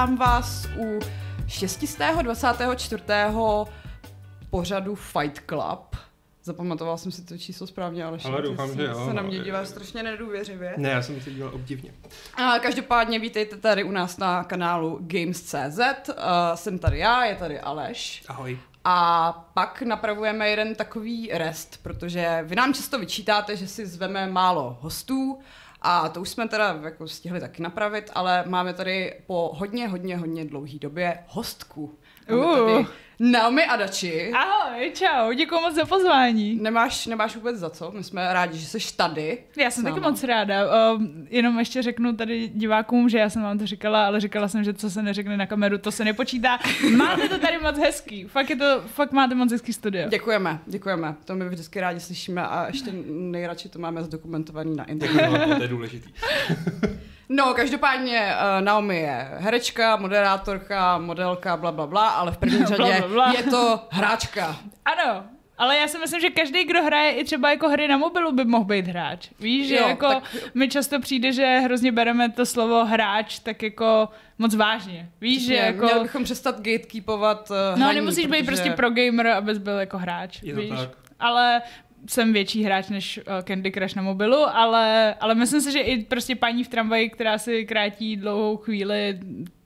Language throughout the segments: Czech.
vítám vás u 624. pořadu Fight Club. Zapamatoval jsem si to číslo správně, ale, Ale doufám, že jo. se na mě díváš strašně nedůvěřivě. Ne, já jsem se díval obdivně. A každopádně vítejte tady u nás na kanálu Games.cz. Uh, jsem tady já, je tady Aleš. Ahoj. A pak napravujeme jeden takový rest, protože vy nám často vyčítáte, že si zveme málo hostů a to už jsme teda jako stihli taky napravit, ale máme tady po hodně, hodně, hodně dlouhý době hostku. Máme Uh. tady Naomi Adači. Ahoj, čau, děkuji moc za pozvání. Nemáš, nemáš vůbec za co, my jsme rádi, že jsi tady. Já jsem taky moc ráda. Um, jenom ještě řeknu tady divákům, že já jsem vám to říkala, ale říkala jsem, že co se neřekne na kameru, to se nepočítá. Máte to tady moc hezký. Fakt, je to, fakt máte moc hezký studio. Děkujeme, děkujeme. To my vždycky rádi slyšíme a ještě nejradši to máme zdokumentovaný na internetu. No, to je důležitý. No, každopádně uh, Naomi je herečka, moderátorka, modelka, bla, bla, bla, ale v první řadě bla, je to hráčka. Ano, ale já si myslím, že každý, kdo hraje i třeba jako hry na mobilu, by mohl být hráč. Víš, že Jo, jako tak- mi často přijde, že hrozně bereme to slovo hráč tak jako moc vážně. Víš, že Přesně, jako... Měli bychom přestat gatekeepovat uh, No, hraní, nemusíš být protože- prostě pro gamer, abys byl jako hráč. Je to víš? tak. Ale jsem větší hráč než uh, Candy Crush na mobilu, ale, ale myslím si, že i prostě paní v tramvaji, která si krátí dlouhou chvíli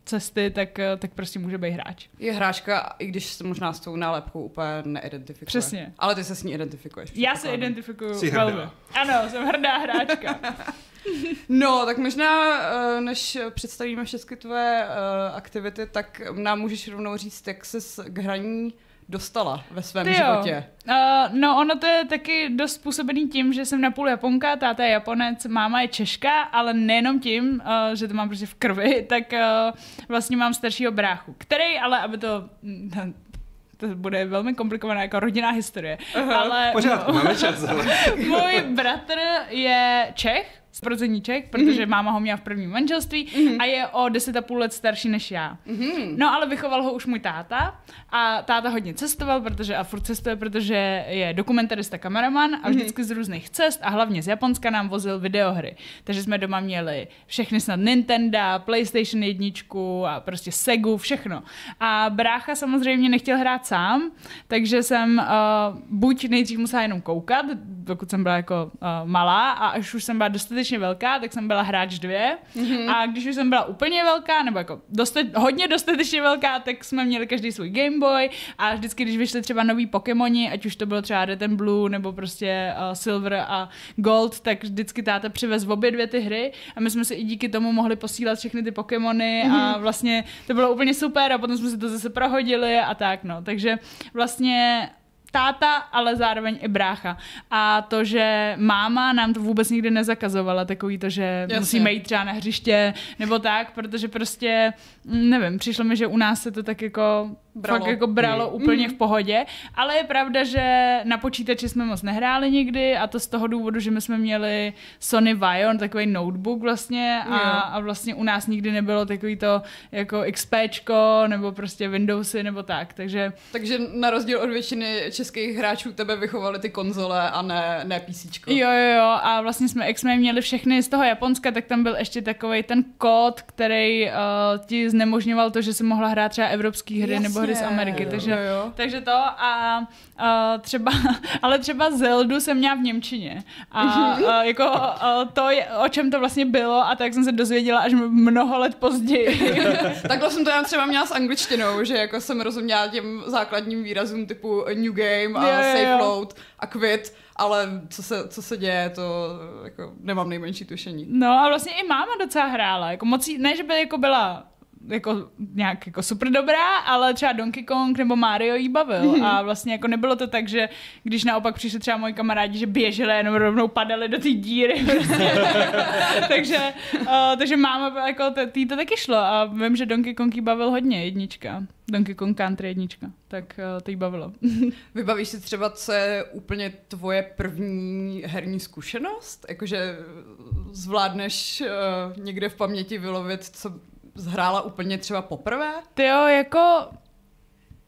cesty, tak, uh, tak prostě může být hráč. Je hráčka, i když se možná s tou nálepkou úplně neidentifikuje. Přesně. Ale ty se s ní identifikuješ. Já se identifikuju Jsi hrdá. velmi. Ano, jsem hrdá hráčka. No, tak možná, eh, než představíme všechny tvoje eh, aktivity, tak nám můžeš rovnou říct, jak ses k hraní dostala ve svém Ty jo. životě. Uh, no, ono to je taky dost způsobený tím, že jsem napůl Japonka, táta je Japonec, máma je Češka, ale nejenom tím, uh, že to mám prostě v krvi, tak uh, vlastně mám staršího bráchu, který ale, aby to... mm, To bude velmi komplikovaná jako rodinná historie. Ale V pořádku, máme čas, ale... můj bratr je Čech, zrození Čech, protože máma ho měla v prvním manželství a je o 10,5 let starší než já. No ale vychoval ho už můj táta a táta hodně cestoval, protože a furt cestuje, protože je dokumentarista, kameraman a vždycky z různých cest a hlavně z Japonska nám vozil videohry. Takže jsme doma měli všechny snad Nintendo, PlayStation 1 a prostě Segu, všechno. A brácha samozřejmě nechtěl hrát sám, takže jsem uh, buď nejdřív musela jenom koukat, dokud jsem byla jako uh, malá a až už jsem byla dostatečně velká, tak jsem byla hráč dvě. Mm-hmm. A když už jsem byla úplně velká, nebo jako dostat, hodně dostatečně velká, tak jsme měli každý svůj Game Boy a vždycky, když vyšly třeba nový Pokémoni, ať už to bylo třeba Red and Blue nebo prostě uh, Silver a Gold, tak vždycky táta přivez obě dvě ty hry a my jsme si i díky tomu mohli posílat všechny ty Pokémony mm-hmm. a vlastně to bylo úplně super a potom jsme si to zase prohodili a tak no. Takže vlastně táta, ale zároveň i brácha. A to, že máma nám to vůbec nikdy nezakazovala, takový to, že Jasně. Musíme jít třeba na hřiště nebo tak, protože prostě, nevím, přišlo mi, že u nás se to tak jako Bralo. fakt jako bralo Mm. úplně v pohodě, ale je pravda, že na počítači jsme moc nehráli nikdy a to z toho důvodu, že my jsme měli Sony Vion, takový notebook vlastně a, a vlastně u nás nikdy nebylo takový to jako XPčko nebo prostě Windowsy nebo tak, takže Takže na rozdíl od většiny českých hráčů tebe vychovaly ty konzole a ne, ne PC. Jo, jo, jo, a vlastně jsme, jak jsme měli všechny z toho Japonska, tak tam byl ještě takový ten kód, který uh, ti znemožňoval to, že si mohla hrát třeba evropské hry nebo hry z Ameriky, jo, takže, jo, takže to a uh, třeba, ale třeba Zeldu jsem měla v Němčině a uh, jako uh, to, je, o čem to vlastně bylo a tak jsem se dozvěděla až mnoho let později. Takhle jsem to já třeba měla s angličtinou, že jako jsem rozuměla těm základním výrazům typu new game a Jo, safe jo. load a quit, ale co se, co se děje, to jako nemám nejmenší tušení. No a vlastně i máma docela hrála, jako moc, ne, že by jako byla jako nějak jako super dobrá, ale třeba Donkey Kong nebo Mario jí bavil a vlastně jako nebylo to tak, že když naopak přišli třeba moji kamarádi, že běželi a jenom rovnou padali do té díry prostě. takže, uh, takže máma jako, tý to taky šlo a vím, že Donkey Kong jí bavil hodně, jednička. Donkey Kong Country jednička, tak uh, to jí bavilo. Vybavíš si třeba, co je úplně tvoje první herní zkušenost? Jakože zvládneš uh, někde v paměti vylovit, co zhrála úplně třeba poprvé? Ty jo, jako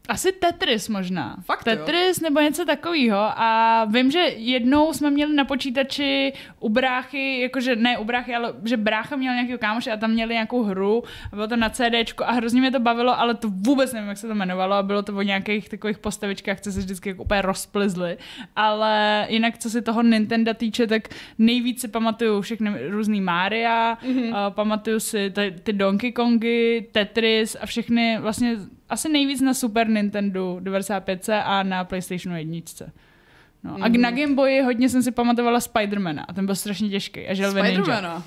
Asi Tetris možná. Fakt jo? Tetris nebo něco takového. A vím, že jednou jsme měli na počítači u bráchy, jakože ne u bráchy, ale že brácha měl nějakého kámoše a tam měli nějakou hru a bylo to na CDčku a hrozně mě to bavilo, ale to vůbec nevím, jak se to jmenovalo a bylo to o nějakých takových postavičkách, co se vždycky jako úplně rozplizly. Ale jinak, co se toho Nintendo týče, tak nejvíc si pamatuju všechny různý Mária, mm-hmm. pamatuju si ty, ty Donkey Kongy, Tetris a všechny vlastně asi nejvíc na Super Nintendo 95 a na PlayStationu 1. No. Mm-hmm. A na Game Boyi hodně jsem si pamatovala Spidermana a ten byl strašně těžký a. Spidermana.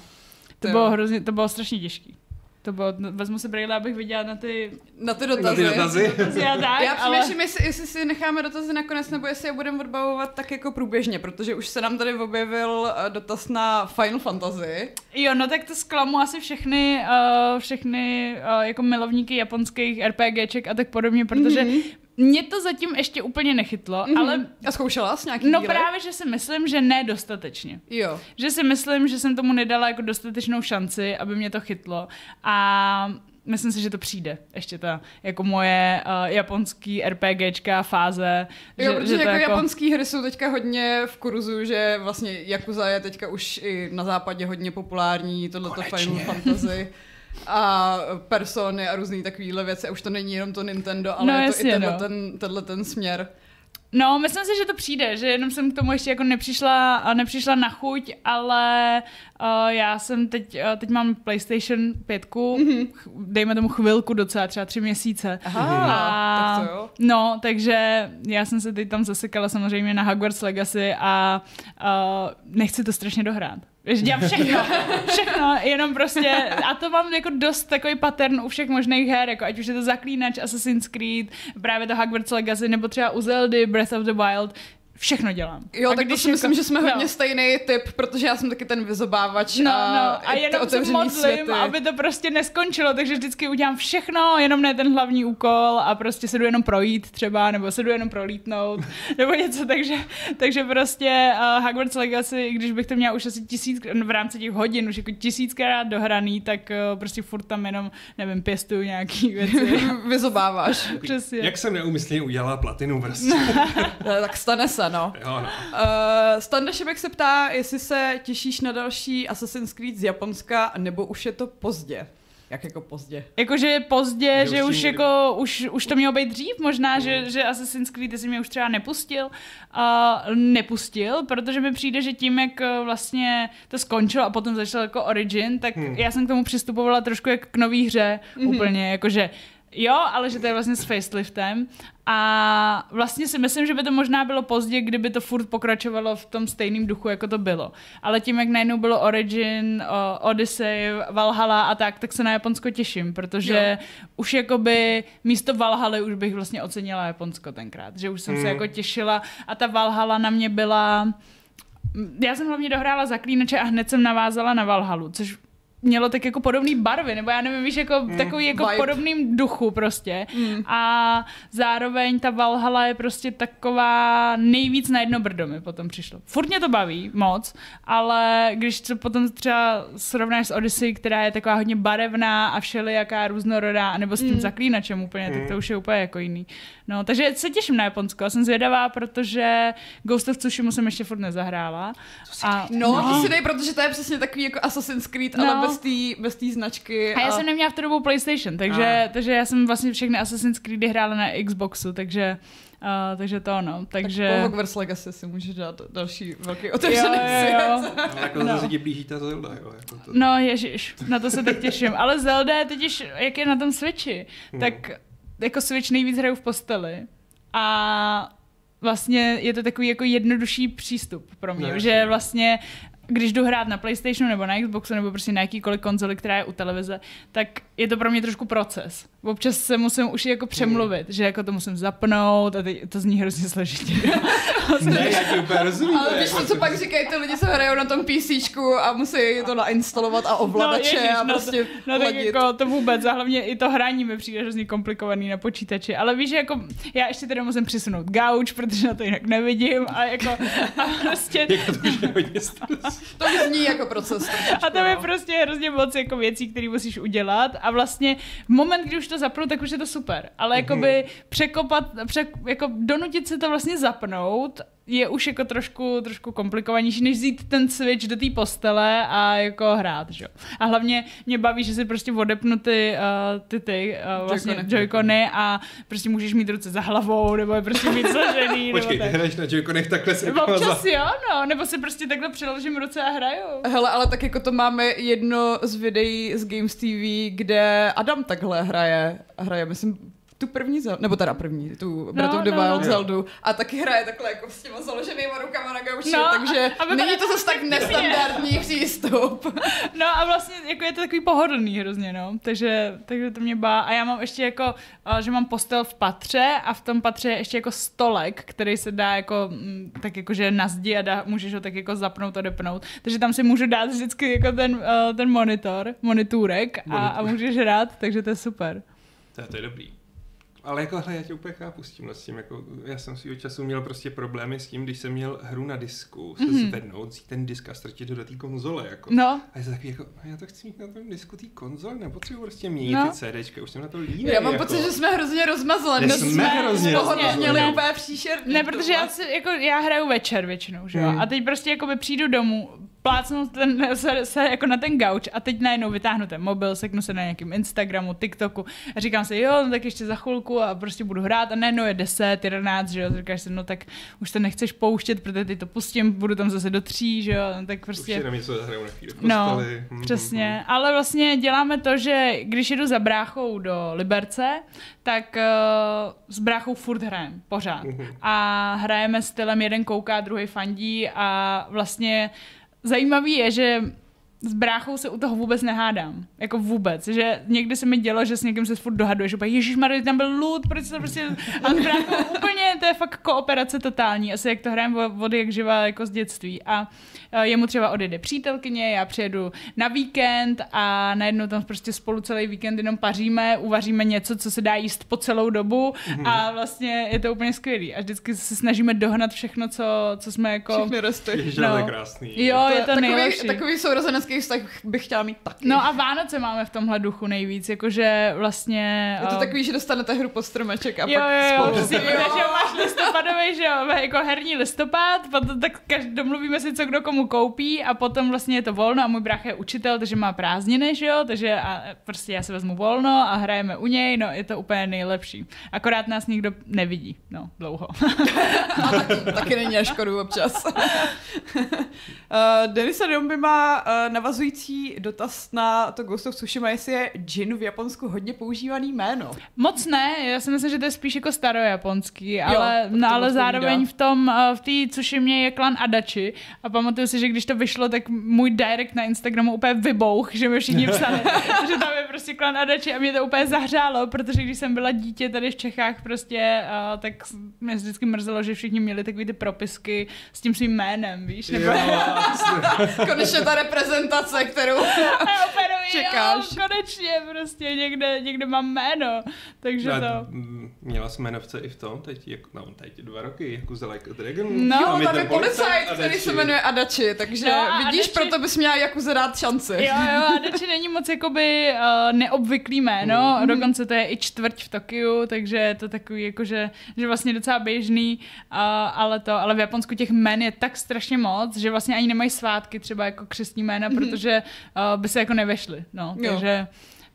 To bylo, hrozně, to bylo strašně těžký. To bylo, no, vezmu si brýle, abych viděla na ty Na ty Na dotazy. ty dotazy. dotazy a tak, Já ale... přemýšlím, jestli, jestli si necháme dotazy nakonec, nebo jestli je budeme odbavovat tak jako průběžně, protože už se nám tady objevil eh, dotaz na Final Fantasy. Jo, no tak to zklamu asi všechny, uh, všechny uh, jako milovníky japonských RPGček a tak podobně, protože mm-hmm. Mě to zatím ještě úplně nechytlo, mm-hmm. ale A zkoušela jsi nějaký no díly? právě, že si myslím, že ne dostatečně. Jo. Že si myslím, že jsem tomu nedala jako dostatečnou šanci, aby mě to chytlo. A myslím si, že to přijde. Ještě ta jako moje uh, japonský RPGčka fáze. Jo, protože to jako, japonský hry jsou teďka hodně v kurzu, že vlastně Yakuza je teďka už i na západě hodně populární, tohleto. Final Fantasy a persony a různý takovýhle věci. A už to není jenom to Nintendo, ale No, je to jasně, i tenhle, no. ten, tenhle ten směr. No, myslím si, že to přijde, že jenom jsem k tomu ještě jako nepřišla, a nepřišla na chuť, ale uh, já jsem teď, uh, teď mám PlayStation 5, mm-hmm. dejme tomu chvilku docela, třeba tři měsíce. Aha, tak to jo. No, takže já jsem se teď tam zasekala samozřejmě na Hogwarts Legacy a uh, nechci to strašně dohrát. Víš, dělám všechno, všechno, jenom prostě, a to mám jako dost takový pattern u všech možných her, jako ať už je to Zaklínač, Assassin's Creed, právě to Hogwarts Legacy, nebo třeba u Zeldy, Breath of the Wild, všechno dělám. Jo, a tak to když si myslím, že jsme no. hodně stejný typ, protože já jsem taky ten vyzobávač No, a, no, a jenom se modlím, světy. aby to prostě neskončilo, takže vždycky udělám všechno, jenom ne ten hlavní úkol a prostě se jdu jenom projít třeba, nebo se jdu jenom prolítnout, nebo něco, takže, takže prostě uh, Hogwarts Legacy, i když bych to měla už asi tisíc, v rámci těch hodin, už jako tisíckrát dohraný, tak uh, prostě furt tam jenom, nevím, pěstuju nějaký věci. Vyzobáváš. Přesně. Jak jsem neumyslně udělala platinu prostě. Tak stane se, no. Jo, no. Uh, Standa Šebek se ptá, jestli se těšíš na další Assassin's Creed z Japonska, nebo už je to pozdě. Jak jako pozdě? Jakože je pozdě, Že že, už jako, už, už to mělo být dřív možná, že, že Assassin's Creed si mě už třeba nepustil. Uh, nepustil, protože mi přijde, že tím, jak eh, vlastně to skončilo a potom začal jako Origin, tak Hmm. já jsem k tomu přistupovala trošku jak k nový hře, mm-hmm. úplně, jakože Jo, ale že to je vlastně s faceliftem. A vlastně si myslím, že by to možná bylo pozdě, kdyby to furt pokračovalo v tom stejném duchu, jako to bylo. Ale tím, jak najednou bylo Origin, Odyssey, Valhalla a tak, tak se na Japonsko těším, protože jo. už jakoby místo Valhaly už bych vlastně ocenila Japonsko tenkrát. Že už jsem se Hmm. jako těšila a ta Valhalla na mě byla... Já jsem hlavně dohrála Zaklínače a hned jsem navázala na Valhalu, což mělo tak jako podobný barvy, nebo já nevím, víš, jako mm, takový jako vibe. podobným duchu prostě. Mm. A zároveň ta Valhalla je prostě taková nejvíc na jedno brdo mi potom přišlo. Furt mě to baví moc, ale když to potom třeba srovnáš s Odyssey, která je taková hodně barevná a všelijaká různorodá, nebo s tím Mm. zaklínačem úplně, tak Mm. to už je úplně jako jiný. No, takže se těším na Japonsko, jsem zvědavá, protože Ghost of Tsushima jsem ještě furt nezahrála. A, No, no. to si dej, protože to je přesně takový jako Assassin's Creed, No. ale bez té bez tý značky. A já jsem neměla v tu dobu PlayStation, takže, takže já jsem vlastně všechny Assassin's Creedy hrála na Xboxu, takže, uh, takže to no, takže... Tak po Hogwarts Legacy si můžeš dát další velký otevřený jo, jo, jo. Ale jako No. zase ti blíží ta Zelda, jo. Jako to. No ježiš, na to se teď těším. Ale Zelda je totiž, jak je na tom Switchi, Hmm. tak jako Switch nejvíc hraju v posteli. A vlastně je to takový jako jednodušší přístup pro mě, No, že vlastně když jdu hrát na PlayStationu nebo na Xboxu nebo prostě na jakýkoliv konzoli, která je u televize, tak je to pro mě trošku proces. Občas se musím už jako přemluvit, že jako to musím zapnout a teď to zní hrozně složitě. Ne, já ti úplně rozumím. Ale víš to, co pak říkají ty lidi, co hrajou na tom PC a musí to nainstalovat a ovladače ježiš, a no prostě No tak ladit. jako to vůbec, a hlavně i to hraní mi přijde hrozně komplikovaný na počítači, ale víš, že jako já ještě teda musím přisunout gauč, protože na to jinak nevidím a jako a prostě Jako to už je. To zní jako proces. trošičku, a tam je no. prostě hrozně moc jako věcí, které musíš udělat a vlastně v moment, kdy už to zapnout, tak už je to super. Ale jakoby překopat, pře, jako donutit se to vlastně zapnout je už jako trošku, trošku komplikovanější, než vzít ten switch do té postele a jako hrát, že jo. A hlavně mě baví, že si prostě odepnu ty, uh, ty, ty uh, vlastně Joy-Cony. a prostě můžeš mít ruce za hlavou, nebo je prostě mít složený, Počkej, ty hraješ na Joy-Conech takhle se Nebo občas jo, no, nebo si prostě takhle přeložím ruce a hraju. Hele, ale tak jako to máme jedno z videí z Games TV, kde Adam takhle hraje, hraje, myslím, tu první, Zel- nebo teda první, tu Breath of the no, Wild no. Zeldu a taky hraje takhle jako s těma založenýma rukama na gauči, No, takže a vypadá není to zase tak nestandardní přístup. No a vlastně jako je to takový pohodlný hrozně, no. Takže, takže to mě bá. A já mám ještě jako, a, že mám postel v patře a v tom patře je ještě jako stolek, který se dá jako, mm, tak jako, že na zdi a dá, můžeš ho tak jako zapnout a depnout. Takže tam si můžu dát vždycky jako ten, uh, ten monitor, monitůrek a, a můžeš hrát, takže to je super. To je, to je dobrý. Ale jako, hele, já tě úplně chápu s tímhle, s tím, jako, já jsem svýho času měl prostě problémy s tím, když jsem měl hru na disku, se mm-hmm. zvednout, vzít ten disk a strčit ho do té konzole, jako. No, A je to takový jako, a já to chci mít na tom disku té konzole, nepotřebuji prostě měnit No. ty CDčka, už jsem na to líný. Já mám jako. pocit, že jsme hrozně rozmazleni. Jsme jsme hrozně rozmazleni. měli úplně příšerný. Ne, protože já, si, jako, já hraju večer většinou, že jo? Hmm. A teď prostě jakoby přijdu domů, plácnu ten, se, se, jako na ten gauč a teď najednou vytáhnu ten mobil, seknu se na nějakým Instagramu, TikToku a říkám si, jo, no tak ještě za chvilku a prostě budu hrát a najednou je 10, 11, že jo, říkáš si, no tak už to nechceš pouštět, protože ty to pustím, budu tam zase do tří, že jo, no, tak Prostě... Už jenom něco zahraju na chvíli No, posteli. Mhm, Přesně, ale vlastně děláme to, že když jedu za bráchou do Liberce, tak uh, s bráchou furt hrajeme, pořád. Mhm. A hrajeme stylem jeden kouká, druhý fandí a vlastně zajímavý je, že s bráchou se u toho vůbec nehádám. Jako vůbec. Že někdy se mi dělo, že s někým se furt dohaduje, že Ježíš tam byl loot, proč se to prostě... A s bráchou úplně, to je fakt kooperace totální. Asi jak to hrajeme od, od jak živa jako z dětství. A eh, jemu třeba odjede přítelkyně, já přijedu na víkend a najednou tam prostě spolu celý víkend jenom paříme, uvaříme něco, co se dá jíst po celou dobu a vlastně je to úplně skvělý. A vždycky se snažíme dohnat všechno, co, co jsme jako... Všechny. Ježiš, No. to je krásný. Jo, je to takový, nejlepší. takový sourozenecký vztah bych chtěla mít taky. No a Vánoce máme v tomhle duchu nejvíc, jakože vlastně... Je to eh, takový, že dostanete hru pod stromeček a Jo, pak jo, jo, spolu. protože že jo, máš listopadový, že jo, jako herní listopad, potom tak každý, domluvíme si, co kdo komu koupí a potom vlastně je to volno a můj brácha je učitel, takže má prázdniny, že jo, takže a prostě já se vezmu volno a hrajeme u něj, no je to úplně nejlepší. Akorát nás nikdo nevidí, no, dlouho. A taky, taky není na škodu občas. uh, Denisa Domby má uh, navazující dotaz na to Ghost of Tsushima, jestli je Jin v Japonsku hodně používaný jméno. Moc ne, já si myslím, že to je spíš jako starojaponský, ale, to no, ale odpovídá. zároveň v tom, eh, v té, což je mě je klan Adachi a pamatuju si, že když to vyšlo, tak můj direct na Instagramu úplně vybouch, že mi všichni psali, že tam je prostě klan Adachi a mě to úplně zahřálo, protože když jsem byla dítě tady v Čechách prostě, uh, tak mě vždycky mrzelo, že všichni měli takové ty propisky s tím svým jménem, víš, nebo Jo, Konečně ta reprezentace, kterou... Čekáš. Jo, konečně prostě někde, někde mám jméno, takže to... Měla jmenovce i v tom, teď, jako, no, teď dva roky, jako a Dragon. No, Tam tam je policajt, který se jmenuje Adachi, takže No a vidíš, Adachi- proto bys měla Jakuze dát šanci. Jo, jo, Adachi není moc jakoby uh, neobvyklý jméno, mm. dokonce to je i čtvrť v Tokiu, takže je to takový jakože, že vlastně docela běžný, uh, ale to, ale v Japonsku těch jmen je tak strašně moc, že vlastně ani nemají svátky třeba jako křestní jména, mm. protože uh, by se jako nevešly, no, Jo. takže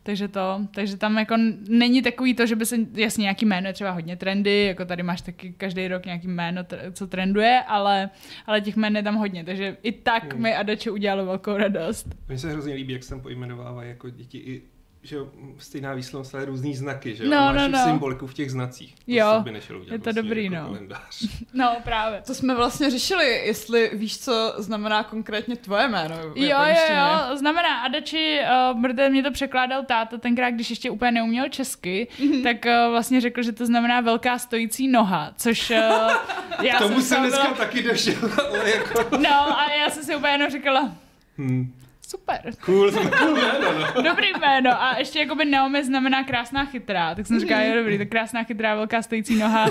takže to, takže tam jako není takový to, že by se, jasně nějaký jméno je třeba hodně trendy, jako tady máš taky každý rok nějaký jméno, co trenduje, ale, ale těch jmén je tam hodně, takže i tak Hmm. mi Adače udělalo velkou radost. Mně se hrozně líbí, jak se tam pojmenovávají jako děti i že stejná výslovnost, ale různý znaky, že jo? No, Máš no, no. symboliku v těch znacích. To Jo, se by nešlo udělat je to vlastně dobrý, jako no. kalendář. No, právě. To jsme vlastně řešili, jestli víš, co znamená konkrétně tvoje jméno. Jo, jo, jo, znamená Adači, uh, protože mě to překládal táta tenkrát, když ještě úplně neuměl česky, Mhm. tak uh, vlastně řekl, že to znamená velká stojící noha, což uh, já K tomu jsem toho dneska byla, taky došel, ale jako... No, a já jsem si úplně jenom říkala, Hmm. Super. Cool, cool jméno, no. Dobrý jméno. A ještě jakoby Naomi znamená krásná chytrá. Tak jsem říkala, jo dobrý, tak krásná chytrá, velká stojící noha.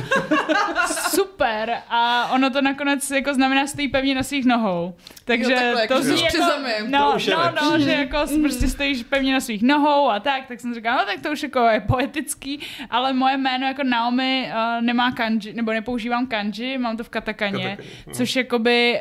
Super. A ono to nakonec jako znamená stojí pevně na svých nohou. Takže Jo, takhle, to jako zní jako, zemi. no, To už je no, no, lepší. že jako prostě stojíš pevně na svých nohou a tak, tak jsem říkala, no tak to už jako je poetický, ale moje jméno jako Naomi uh, nemá kanji, nebo nepoužívám kanji, mám to v katakaně, Katakani, no. což jakoby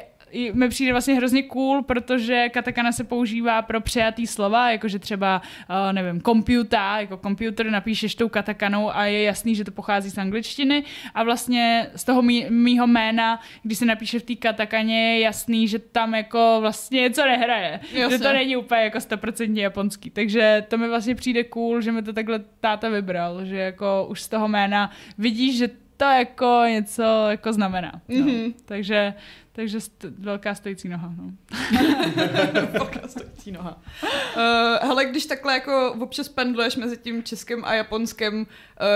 mi přijde vlastně hrozně cool, protože katakana se používá pro přejatý slova, jakože třeba, uh, nevím, computer, jako computer napíšeš tou katakanou a je jasný, že to pochází z angličtiny a vlastně z toho mý, mýho jména, když se napíše v té katakaně, je jasný, že tam jako vlastně něco nehraje. Jasně. Že to není úplně jako 100% japonský. Takže to mi vlastně přijde cool, že mi to takhle táta vybral, že jako už z toho jména vidíš, že to jako něco jako znamená. No. Mhm. Takže, takže st- velká stojící noha. No. Velká stojící noha. Uh, hele, když takhle jako občas pendluješ mezi tím českým a japonským, uh,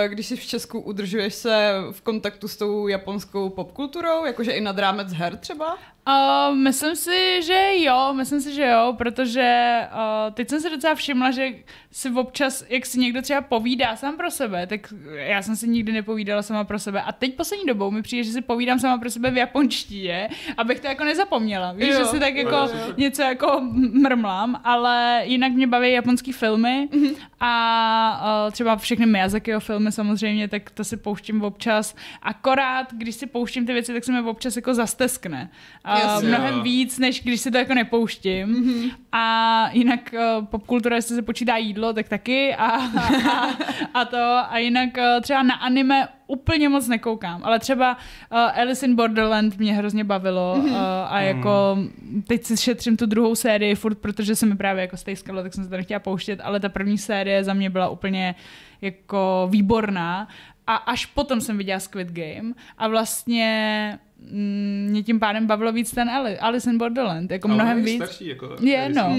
když jsi v Česku, udržuješ se v kontaktu s tou japonskou popkulturou, jakože i nad rámec her třeba? Uh, myslím si, že jo, myslím si, že jo, protože uh, teď jsem si docela všimla, že si občas, jak si někdo třeba povídá sám pro sebe, tak já jsem si nikdy nepovídala sama pro sebe a teď poslední dobou mi přijde, že si povídám sama pro sebe v japonštině, abych to jako nezapomněla. Víš, Jo. že si tak jako Jo, jo. něco jako mrmlám, ale jinak mě baví japonský filmy Mhm. a uh, třeba všechny Miyazakiho filmy samozřejmě, tak to si pouštím občas. Akorát, když si pouštím ty věci, tak se mi občas jako zasteskne. Uh, Jasně. mnohem Jo. víc, než když si to jako nepouštím. Mhm. A jinak uh, popkultura, jestli se počítá jídlo, tak taky. A, a, a to. A jinak uh, třeba na anime úplně moc nekoukám. Ale třeba uh, Alice in Borderland mě hrozně bavilo uh, a jako teď si šetřím tu druhou sérii furt, protože se mi právě jako stejskalo, tak jsem se to nechtěla pouštět, ale ta první série za mě byla úplně jako výborná. A až potom jsem viděla Squid Game a vlastně mm, mě tím pádem bavilo víc ten Ali- Alice in Borderland, jako Ale mnohem je víc. Starší, jako Je, Alice no.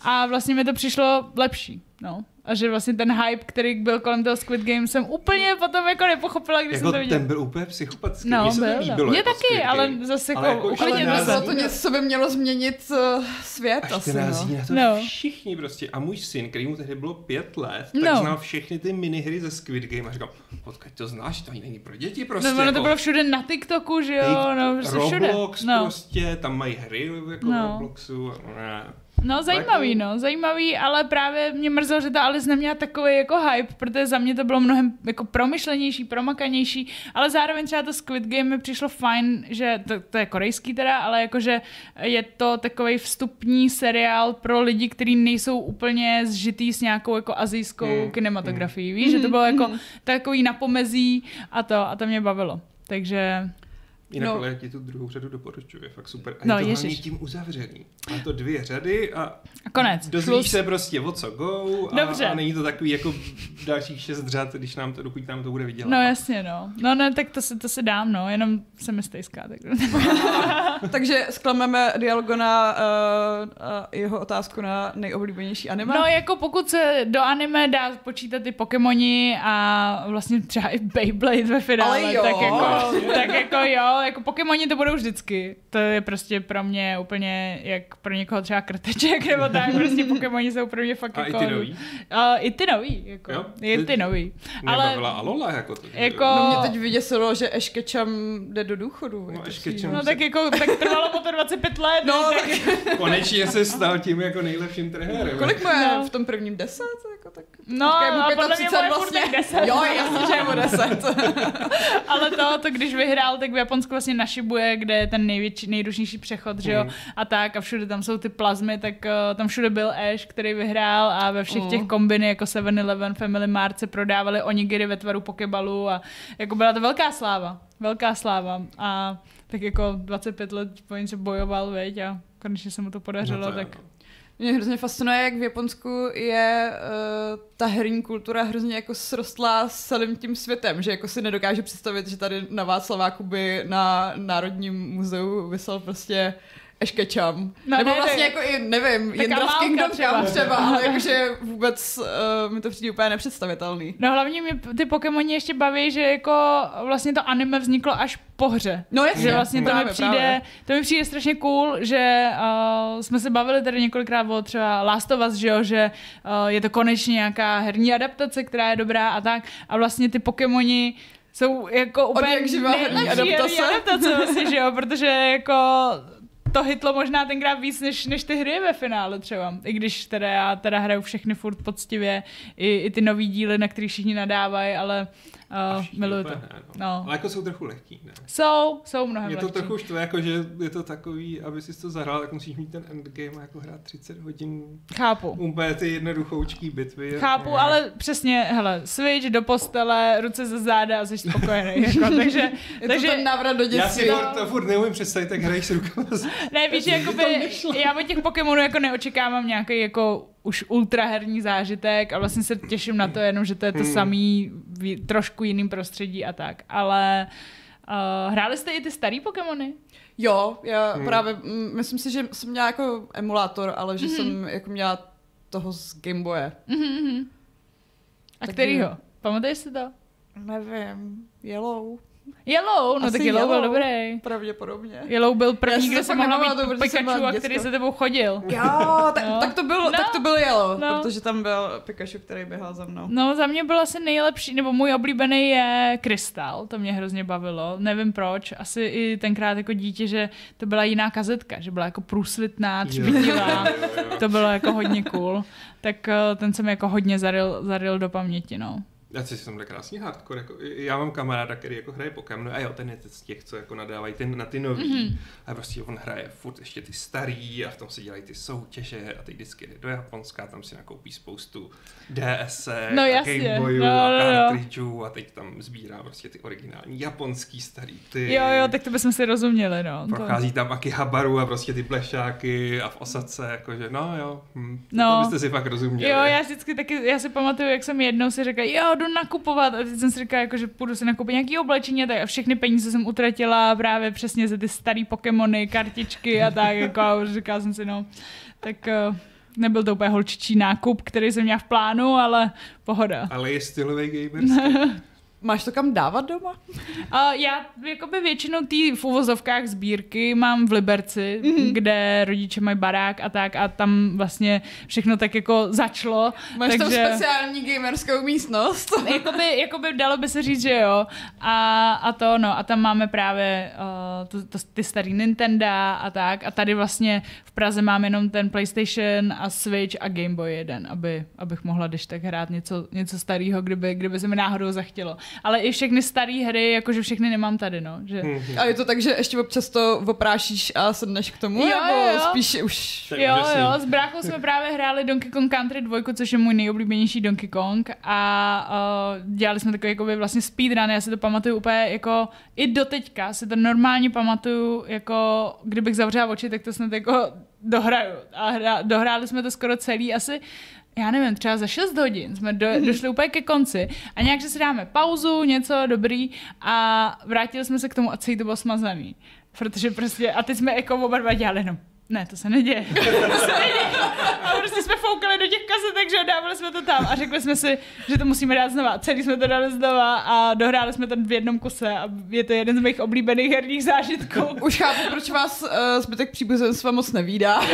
A vlastně mi to přišlo lepší, no. A že vlastně ten hype, který byl kolem toho Squid Game, jsem úplně potom jako nepochopila, když Jako jsem to viděla. ten byl úplně psychopatský. No, Mně se byl, to no. Mně jako taky, Squid ale Game. zase Ale jako jako uklidněte Ale bylo to něco, co by mělo změnit uh, svět Až asi, no. na to No. všichni prostě. A můj syn, který mu tehdy bylo pět let, tak No. znal všechny ty minihry ze Squid Game a říkal, odkud to znáš, to ani není pro děti prostě. No, ono to jako, bylo všude na TikToku, že jo, no, prostě všude. Roblox No. prostě, tam mají hry jako No. no. Robloxu. Ne. No zajímavý, no, zajímavý, ale právě mě mrzelo, že ta Alice neměla takový jako hype, protože za mě to bylo mnohem jako promyšlenější, promakanější, ale zároveň třeba to Squid Game mi přišlo fajn, že to, to je korejský teda, ale jakože je to takový vstupní seriál pro lidi, kteří nejsou úplně zžitý s nějakou jako azijskou Hmm, kinematografií, víš, že to bylo jako takový napomezí a to, a to mě bavilo. Takže Jinak No. ale já ti tu druhou řadu doporučuji, je fakt super. A No, je to hlavně tím uzavřený. Má to dvě řady a a konec. dozvíš Šluz. se prostě o co go a, Dobře. a není to takový jako dalších šest řad, když nám to, dokud nám to bude vydělat. No jasně, no. No ne, tak to si, to si dám, no, jenom se mi stejská. Tak... Takže sklameme Dialogona uh, a jeho otázku na nejoblíbenější anime. No jako pokud se do anime dá počítat i Pokémoni a vlastně třeba i Beyblade ve finále, Ale jo. tak jako, tak jako jo, jako Pokémoni to budou vždycky. To je prostě pro mě úplně jak pro někoho třeba krteček nebo tak, prostě Pokémoni jsou pro mě fakt A i jako... ty nový? Uh, I ty nový, jako. Jo? I ty nový. Mě Ale bavila Alola jako to. jako- No mě teď vyděsilo, že Eškečam jde do důchodu. No, Eškečam. šílený. No tak jako, tak trvalo mu to 25 let. No, tak, Konečně se stal tím jako nejlepším trenérem. Kolik je No. v tom prvním deset? Jako tak, No, mu a podle mě 35 bude furt tak 10. Jo, jasně, že je mu deset. Ale to, to, když vyhrál, tak v Japonsku vlastně na Shibuje, kde je ten největší, nejrušnější přechod, že jo, Mhm. a tak, a všude tam jsou ty plazmy, tak uh, tam všude byl Ash, který vyhrál a ve všech Mm. těch kombiny jako 7-Eleven, Family Mart se prodávali onigiri ve tvaru pokebalu a jako byla to velká sláva, velká sláva a tak jako 25 let po něco bojoval, veď, a konečně se mu to podařilo, No to je, tak no. Mě hrozně fascinuje, jak v Japonsku je uh, ta herní kultura hrozně jako srostlá s celým tím světem, že jako si nedokážu představit, že tady na Václaváku by na Národním muzeu vysel prostě Ash Ketchum. No, Nebo ne, vlastně ne. jako i, nevím, Málka Kingdom třeba. Třeba, ale jakože vůbec uh, mi to přijde úplně nepředstavitelný. No hlavně mě ty Pokémoni ještě baví, že jako vlastně to anime vzniklo až po hře. No jasně, Že vlastně to mi právě, přijde, právě. to mi přijde strašně cool, že uh, jsme se bavili tady několikrát o třeba Last of Us, že jo, že uh, je to konečně nějaká herní adaptace, která je dobrá a tak. A vlastně ty Pokémoni jsou jako úplně nejlepší adaptace. adaptace vlastně, že jo, protože jako to hitlo možná tenkrát víc než, než ty hry ve finále třeba. I když teda já teda hraju všechny furt poctivě, i, i ty nový díly, na který všichni nadávají, ale A uh, miluju to. ne, No. Ale jako jsou trochu lehký, ne? Jsou, jsou mnohem Mě to lehčí. trochu štve, jako, že je to takový, aby si to zahrál, tak musíš mít ten endgame a jako hrát 30 hodin Chápu. úplně ty jednoduchoučký bitvy. Chápu, Ne. ale přesně, hele, switch do postele, ruce za záda a jsi spokojený. Jako, takže, Je takže to ten návrat do Já dětství. si furt, to furt neumím představit, tak hraješ s rukama. ne, víš, jakoby, já od těch Pokémonů jako neočekávám nějaký jako už ultraherní zážitek a vlastně se těším na to jenom, že to je to Hmm. samý v trošku jiným prostředí a tak, ale uh, hráli jste i ty starý Pokémony? Jo, já Hmm. právě, myslím si, že jsem měla jako emulátor, ale že jsem jako měla toho z Gameboye. Mhm. A Takže- kterýho? Pamatuješ si to? Nevím, Yellow, Yellow, no Asi tak Yellow byl Yellow. dobrý. pravděpodobně. Yellow byl první, kde to se mohla mít jsem Pikachu, a který se tebou chodil. Jo, tak, No. tak, to byl, No. tak to byl Yellow, No. protože tam byl Pikachu, který běhal za mnou. No, za mě byl asi nejlepší, nebo můj oblíbený je Krystal, to mě hrozně bavilo, nevím proč, asi i tenkrát jako dítě, že to byla jiná kazetka, že byla jako průsvitná, třpitivá, to bylo jako hodně cool, tak eh, ten jsem jako hodně zaril, zaril do paměti, no. Já si jsem krásně hardcore. Jako, já mám kamaráda, který jako hraje Pokémon a jo, ten je z těch, co jako nadávají ty, na ty nový. Mhm. Mm-hmm. A prostě on hraje furt ještě ty starý a v tom se dělají ty soutěže a teď vždycky jde do Japonska, tam si nakoupí spoustu DS, No a jasně, Game Boyů no, a no, no. cartridgeů a teď tam sbírá prostě ty originální japonský starý ty. Jo, jo, tak to bychom si rozuměli, no. To... Prochází tam Akihabaru a prostě ty plešáky a v osadce, jakože no jo, hm, No. no. to byste si fakt rozuměli. Jo, já vždycky taky, já si pamatuju, jak jsem jednou si řekla, jo, jdu nakupovat. A teď jsem si říkala, jako, že půjdu si nakoupit nějaký oblečení a tak. A všechny peníze jsem utratila právě přesně za ty starý Pokémony, kartičky a tak. Jako, a říkala jsem si, no, tak uh, nebyl to úplně holčičí nákup, který jsem měla v plánu, ale pohoda. Ale je stylový gamer. Máš to kam dávat doma? A já jakoby většinou ty v uvozovkách sbírky mám v Liberci, mm-hmm. kde rodiče mají barák a tak a tam vlastně všechno tak jako začalo. Máš takže... tam speciální gamerskou místnost? jakoby, jakoby dalo by se říct, že jo. A, a to, no, a tam máme právě uh, to, to, ty starý Nintendo a tak. A tady vlastně v Praze mám jenom ten PlayStation a Switch a Game Boy jeden, aby, abych mohla když tak hrát něco, něco starého, kdyby, kdyby se mi náhodou zachtělo. Ale i všechny staré hry, jakože všechny nemám tady, no. Že... Mhm. A je to tak, že ještě občas to oprášíš a sedneš k tomu? Jo, nebo jo, spíš už... Tak Jo, úžasný. jo, s bráchou jsme právě hráli Donkey Kong Country 2, což je můj nejoblíbenější Donkey Kong a uh, dělali jsme takový jakoby vlastně speedrun, já si to pamatuju úplně jako i do teďka si to normálně pamatuju jako kdybych zavřela oči, tak to snad jako dohraju a hra, dohráli jsme to skoro celý asi já nevím, třeba za 6 hodin jsme do, došli úplně ke konci a nějak, že si dáme pauzu, něco dobrý a vrátili jsme se k tomu a celý to bylo smazaný. Protože prostě, a teď jsme jako oba dva dělali jenom, ne, to se neděje. To se neděje. A prostě jsme foukali do těch kasetek, že jo, dávali jsme to tam a řekli jsme si, že to musíme dát znova. Celý jsme to dali znova a dohráli jsme to v jednom kuse a je to jeden z mých oblíbených herních zážitků. Už chápu, proč vás uh, zbytek příbuzenstva moc nevídá.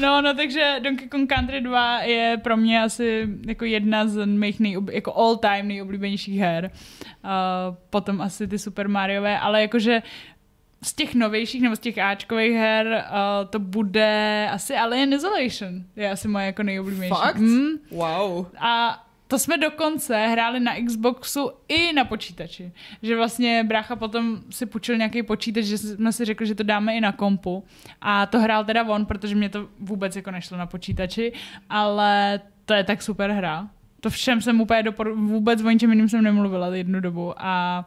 No, no, takže Donkey Kong Country 2 je pro mě asi jako jedna z mých nejob, jako all time nejoblíbenějších her. Uh, potom asi ty Super Mariové, ale jakože z těch novějších nebo z těch Ačkových her uh, to bude asi Alien Isolation. Je asi moje jako nejoblíbenější. Fakt? Mm. Wow. A to jsme dokonce hráli na Xboxu i na počítači. Že vlastně brácha potom si půjčil nějaký počítač, že jsme si řekli, že to dáme i na kompu. A to hrál teda on, protože mě to vůbec jako nešlo na počítači, ale to je tak super hra. To všem jsem úplně dopor... vůbec o ničem jiným jsem nemluvila jednu dobu a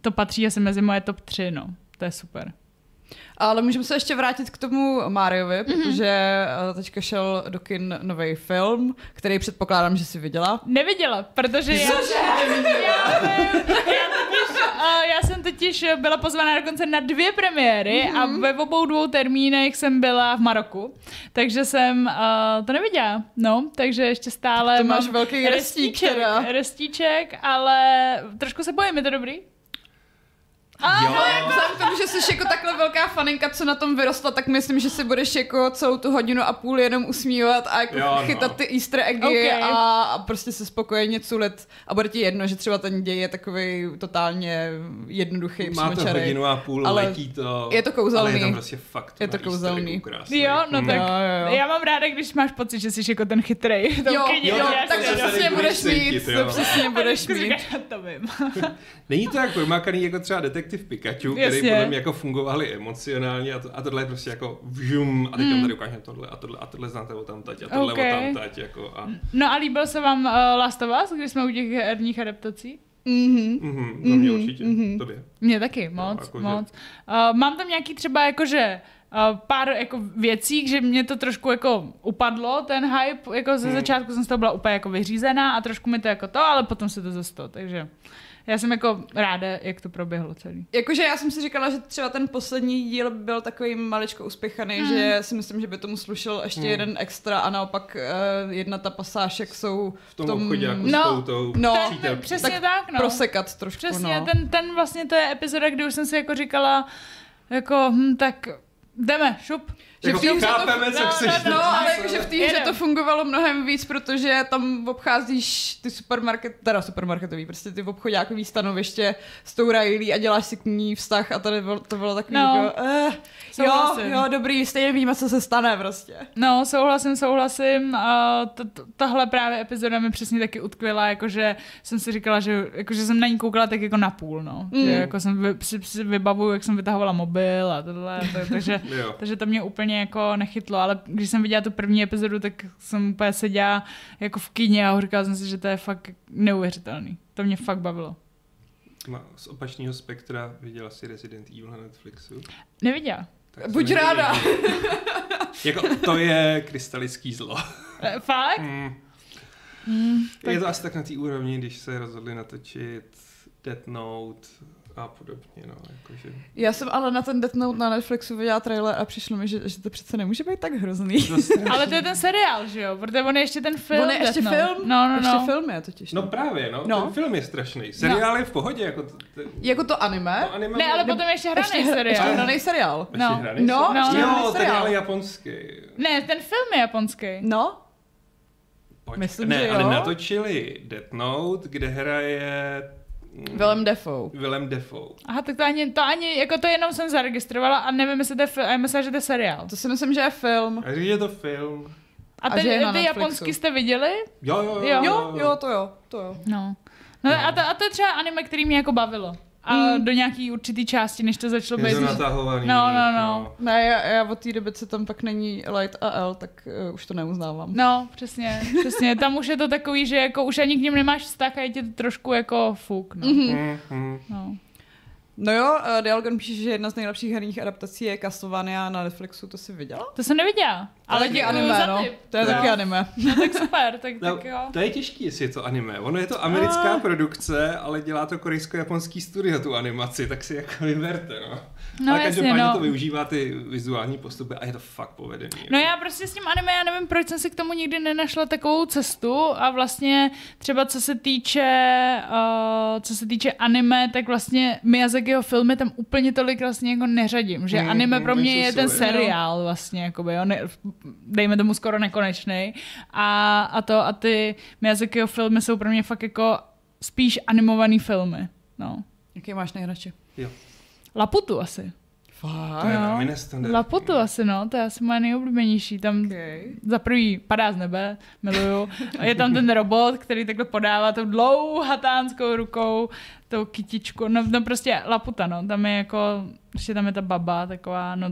to patří asi mezi moje top 3, no. To je super. Ale můžeme se ještě vrátit k tomu Mariovi, Mhm. protože eh, teďka šel do kin nový film, který předpokládám, že si viděla. Neviděla, protože já... Já, vím, já totiž, a já jsem totiž byla pozvaná dokonce na dvě premiéry mm-hmm. a Mhm. ve obou dvou termínech jsem byla v Maroku, takže jsem uh, to neviděla, no, takže ještě stále To máš velký restík teda. restíček, ale trošku se bojím, je to dobrý? A Jo. no, vzhledem k tomu, že jsi jako takhle velká faninka, co na tom vyrostla, tak myslím, že si budeš jako celou tu hodinu a půl jenom usmívat a jako Jo, no. chytat ty easter eggy Ok. a, a prostě se spokojeně culit a bude ti jedno, že třeba ten děj je takový totálně jednoduchý, Má to hodinu a půl, Ale letí to. je to kouzelný. Ale je tam prostě fakt. Je to kouzelný. Jo, no Mm. tak Jo, jo, jo. já mám ráda, když máš pocit, že jsi jako ten chytrej. Jo, jo, jo, tak to přesně budeš mít, to jo. přesně budeš mít. Říkáš, to vím. Není to tak promakaný jako třeba detektiv Pikachu, který Jasně. podle mě jako fungovali emocionálně a, to, a tohle je prostě jako vžum a teď tam tady ukážeme tohle a tohle a tohle znáte o tam tať a tohle Ok. o tam tať jako a No a líbil se vám uh, Last of Us, když jsme u těch herních adaptací? Mhm. mhm, za mě Mhm, určitě, mhm. tobě. Mně taky, moc, jakože- moc. Uh, mám tam nějaký třeba jakože uh, pár jako věcí, že mě to trošku jako upadlo, ten hype, jako ze Hmm. začátku jsem z toho byla úplně jako vyřízená a trošku mi to jako to, ale potom se to zase to, takže já jsem jako ráda, jak to proběhlo celý. Jakože já jsem si říkala, že třeba ten poslední díl byl takový maličko uspěchaný, Mm. že si myslím, že by tomu slušel ještě Mm. jeden extra a naopak uh, jedna ta pasáž, jak jsou V tom, tom- obchodě jako No, s tou, no, přesně tak, tak no. prosekat trošku, Přesně, no. ten, ten vlastně to je epizoda, kdy už jsem si jako říkala, jako, hm, tak jdeme, šup. Že Jako v té hře to- chápeme, co no, chceš no, No, ale jakože v té hře to fungovalo mnohem víc, protože tam obcházíš ty supermarket, teda supermarketový, prostě ty obchodákový stanoviště s tou Riley a děláš si k ní vztah a tady bylo, to bylo takový No. jako, eh, jo, Souhlasím. jo, dobrý, stejně víme, co se stane prostě. No, souhlasím, souhlasím. A t- t- tahle právě epizoda mi přesně taky utkvěla, jakože jsem si říkala, že jakože jsem na ní koukala tak jako na půl, no. Mm. Že jako jsem vy, si, si vybavuju, jak jsem vytahovala mobil a tohle, tak, takže, takže to mě úplně jako nechytlo, ale když jsem viděla tu první epizodu, tak jsem úplně seděla jako v kině a říkala jsem si, že to je fakt neuvěřitelný. To mě fakt bavilo. Z opačného spektra viděla si Resident Evil na Netflixu. Neviděla. Tak Buď se nevěděli. ráda. jako, to je krystalický zlo. E, Fakt? Mm. Mm, tak, Je to asi tak na té úrovni, když se rozhodli natočit Death Note a podobně, no, jakože. Já jsem ale na ten Death Note na Netflixu viděla trailer a přišlo mi, že, že to přece nemůže být tak hrozný. To ale to je ten seriál, že jo? Protože on je ještě ten film. On je ještě Death film? No, no, Ještě no. film je totiž. No právě, no, No. ten film je strašný. Seriál je v pohodě, jako t- t- Jako to anime? to anime. Ne, ale bylo- potom ještě hraný ještě, seriál. Ještě hraný seriál. Ještě no. hraný No, seriál? ještě hraný jo, ten seriál. ale japonský. Ne, ten film je japonský. No, Pojď. Myslím, ne, že jo. ale natočili Death Note, kde hraje Willem Dafoe. Willem Dafoe. Aha, tak to ani, to ani, jako to jenom jsem zaregistrovala a nevím, jestli to je film, a já myslím, že to je seriál. To si myslím, že je film. A říct, je to film. A, A ten, že ty Netflixu. japonský jste viděli? Jo, jo, jo. Jo. Jo, jo, to jo, to jo. No. No a to, a to je třeba anime, který mě jako bavilo. A Mm. do nějaký určitý části, než to začalo Je být. to natahovaný. No, no, no. Ne, já, já od té doby, co tam pak není Light a L, tak uh, už to neuznávám. No, přesně, přesně. Tam už je to takový, že jako už ani k ním nemáš vztah a je ti to trošku jako fuk, no. Mhm. Mm, mm. no. No jo, uh, Dialgon píše, že jedna z nejlepších herních adaptací je Castlevania na Netflixu, to si viděla? To jsem neviděla. Ale taky anime, no. To je No. taky anime. No tak super, tak, No, tak jo. to je těžký, jestli je to anime. Ono je to americká A. produkce, ale dělá to korejsko-japonský studio, tu animaci, tak si jako vyberte, no. No ale jasně, každopádně no. to využívá ty vizuální postupy a je to fakt povedený. No jako. já prostě s tím anime, já nevím, proč jsem si k tomu nikdy nenašla takovou cestu a vlastně třeba co se týče, uh, co se týče anime, tak vlastně Miyazakiho filmy tam úplně tolik vlastně jako neřadím, že Mm, anime mm, pro mě je ten seriál vlastně, jakoby, jo, ne, dejme tomu skoro nekonečný a, a to a ty Miyazakiho filmy jsou pro mě fakt jako spíš animovaný filmy, no. Jaký máš nejradši? Laputu asi. Fakt? To je jo. velmi nestandardní. Laputu asi, no, to je asi moje nejoblíbenější. Tam Okay. za prvý padá z nebe, miluju. A je tam ten robot, který takhle podává tou dlouhatánskou rukou, tou kytičku. No, no prostě Laputa, no. Tam je jako, ještě tam je ta baba taková, no.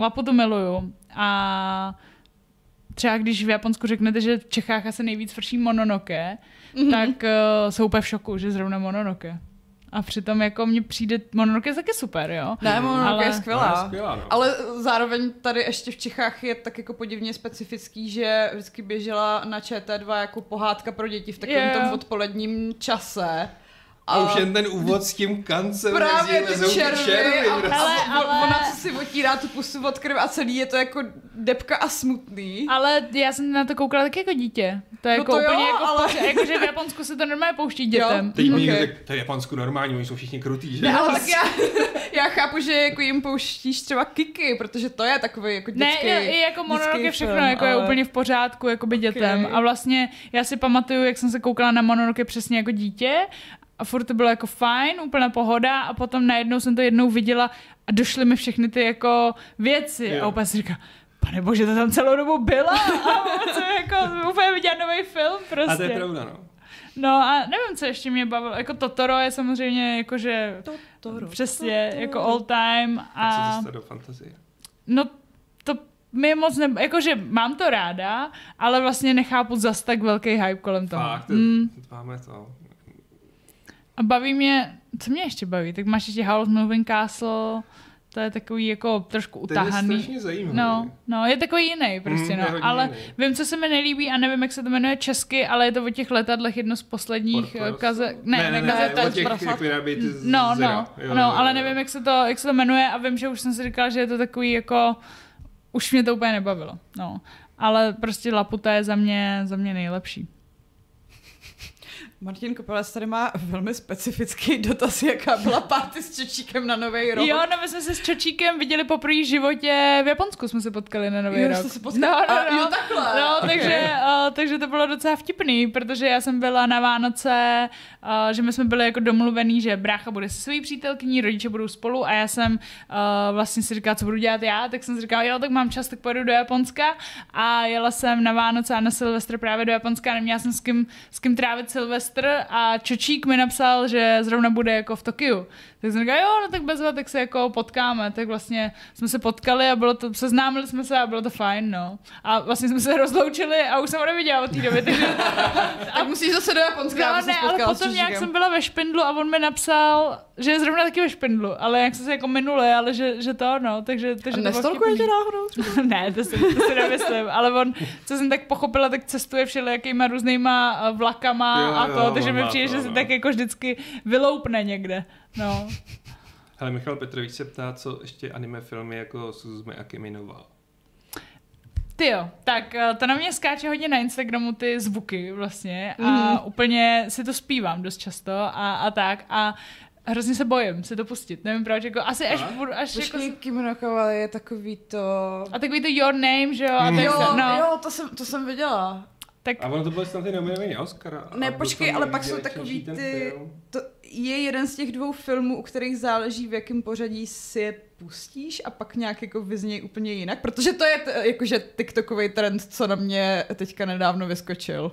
Laputu miluju. A třeba když v Japonsku řeknete, že v Čechách asi nejvíc frší Mononoke, mm-hmm. tak uh, jsou úplně v šoku, že zrovna Mononoke. A přitom jako mně přijde, Mononoke je taky super, jo. Ne, Mononoke Ale- je skvělá. je skvělá, no. Ale zároveň tady ještě v Čechách je tak jako podivně specifický, že vždycky běžela na ČT2 jako pohádka pro děti v takovém Jo. tom odpoledním čase. A už jen ten úvod s tím kancem. Právě ty červy. červy a, prostě. Ale- a ale- ona co si otírá tu pusu od krve a celý je to jako depka a smutný. Ale já jsem na to koukala tak jako dítě. To je No jako to jo, úplně jako, ale- ale... jako, že v Japonsku se to normálně pouští dětem. Teď mi Ok. někdo řekl, to je Japonsku normální, oni jsou všichni krutý, že? Ne, ale tak já, já chápu, že jako jim pouštíš třeba kiky, protože to je takový jako Ne, dětský, i, i jako monolog je všechno, film, jako je ale- úplně v pořádku, jako by dětem. Ok. A vlastně já si pamatuju, jak jsem se koukala na monolog je přesně jako dítě a furt to bylo jako fajn, úplná pohoda a potom najednou jsem to jednou viděla a došly mi všechny ty jako věci Jo. a úplně si říká, pane bože, to tam celou dobu byla a jsem jako úplně viděla nový film prostě. A to je pravda, no. No a nevím, co ještě mě bavilo. Jako Totoro je samozřejmě jakože Totoro, přesně Totoro. jako all time A co a dostat do fantazie? no to mi moc ne... Jakože mám to ráda, ale vlastně nechápu zas tak velký hype kolem toho. Fakt, Mm, máme to. A baví mě... Co mě ještě baví? Tak máš ještě House Moving Castle, to je takový jako trošku Ten je utahaný. strašně zajímavý. No, no, je takový jiný prostě, Mm, je no. Ale jiný. vím, co se mi nelíbí a nevím, jak se to jmenuje česky, ale je to o těch letadlech jedno z posledních eh, kaze... ne, ne, ne, kaze- o těch, jak z No, no, Jo, no, jo, ale nevím, jak se, to, jak se to jmenuje a vím, že už jsem si říkala, že je to takový jako, už mě to úplně nebavilo, no. Ale prostě Laputa je za mě, za mě nejlepší. Martin Kopelec tady má velmi specifický dotaz, jaká byla party s Čečíkem na Nový rok. Jo, no my jsme se s Čočíkem viděli poprvé v životě v Japonsku, jsme se potkali na Nový Jo, rok. jste se potkali- No, no, a, no. jo, takhle. No, Ok. takže, uh, takže to bylo docela vtipný, protože já jsem byla na Vánoce, uh, že my jsme byli jako domluvený, že brácha bude se svojí přítelkyní, rodiče budou spolu a já jsem uh, vlastně si říkala, co budu dělat já, tak jsem si říkala, jo, tak mám čas, tak pojedu do Japonska a jela jsem na Vánoce a na Silvestr právě do Japonska a neměla jsem s kým, s kým trávit Silvestr a Čočík mi napsal, že zrovna bude jako v Tokiu. Tak jsem říkala, jo, no tak bez tak se jako potkáme. Tak vlastně jsme se potkali a bylo to, seznámili jsme se a bylo to fajn, no. A vlastně jsme se rozloučili a už jsem ho neviděla od té doby, takže Tak musíš zase do Japonska, No, ne, ale potom nějak jsem byla ve Špindlu a on mi napsal, že je zrovna taky ve Špindlu, ale jak jsem se jako minule, ale že, že to, no, takže, takže A nestalkuje tě náhodou? ne, to si, to si nemyslím, ale on, co jsem tak pochopila, tak cestuje všelijakýma různýma eh, vlakama Jo, a jo, to, takže mi přijde, to, že se no. tak jako vždycky vyloupne někde, no. Hele, Michal Petrovič se ptá, co ještě anime filmy jako Suzume a Kiminova. Ty jo, tak eh, to na mě skáče hodně na Instagramu ty zvuky vlastně a Mhm. úplně si to zpívám dost často a, a tak a hrozně se bojím si to pustit, nevím proč, jako asi až A? budu, až jako... Počkej, Kimonokawa je takový to... A takový to your name, že jo, a Mm. tak Jo, se, no, jo, to jsem, to jsem viděla. tak A ono to bylo snad i nominovaný na Oscara. a Ne, počkej, to ale pak jsou takový ty-. To je jeden z těch dvou filmů, u kterých záleží, v jakém pořadí si je pustíš a pak nějak jako vyznějí úplně jinak, protože to je t- jakože TikTokový trend, co na mě teďka nedávno vyskočil.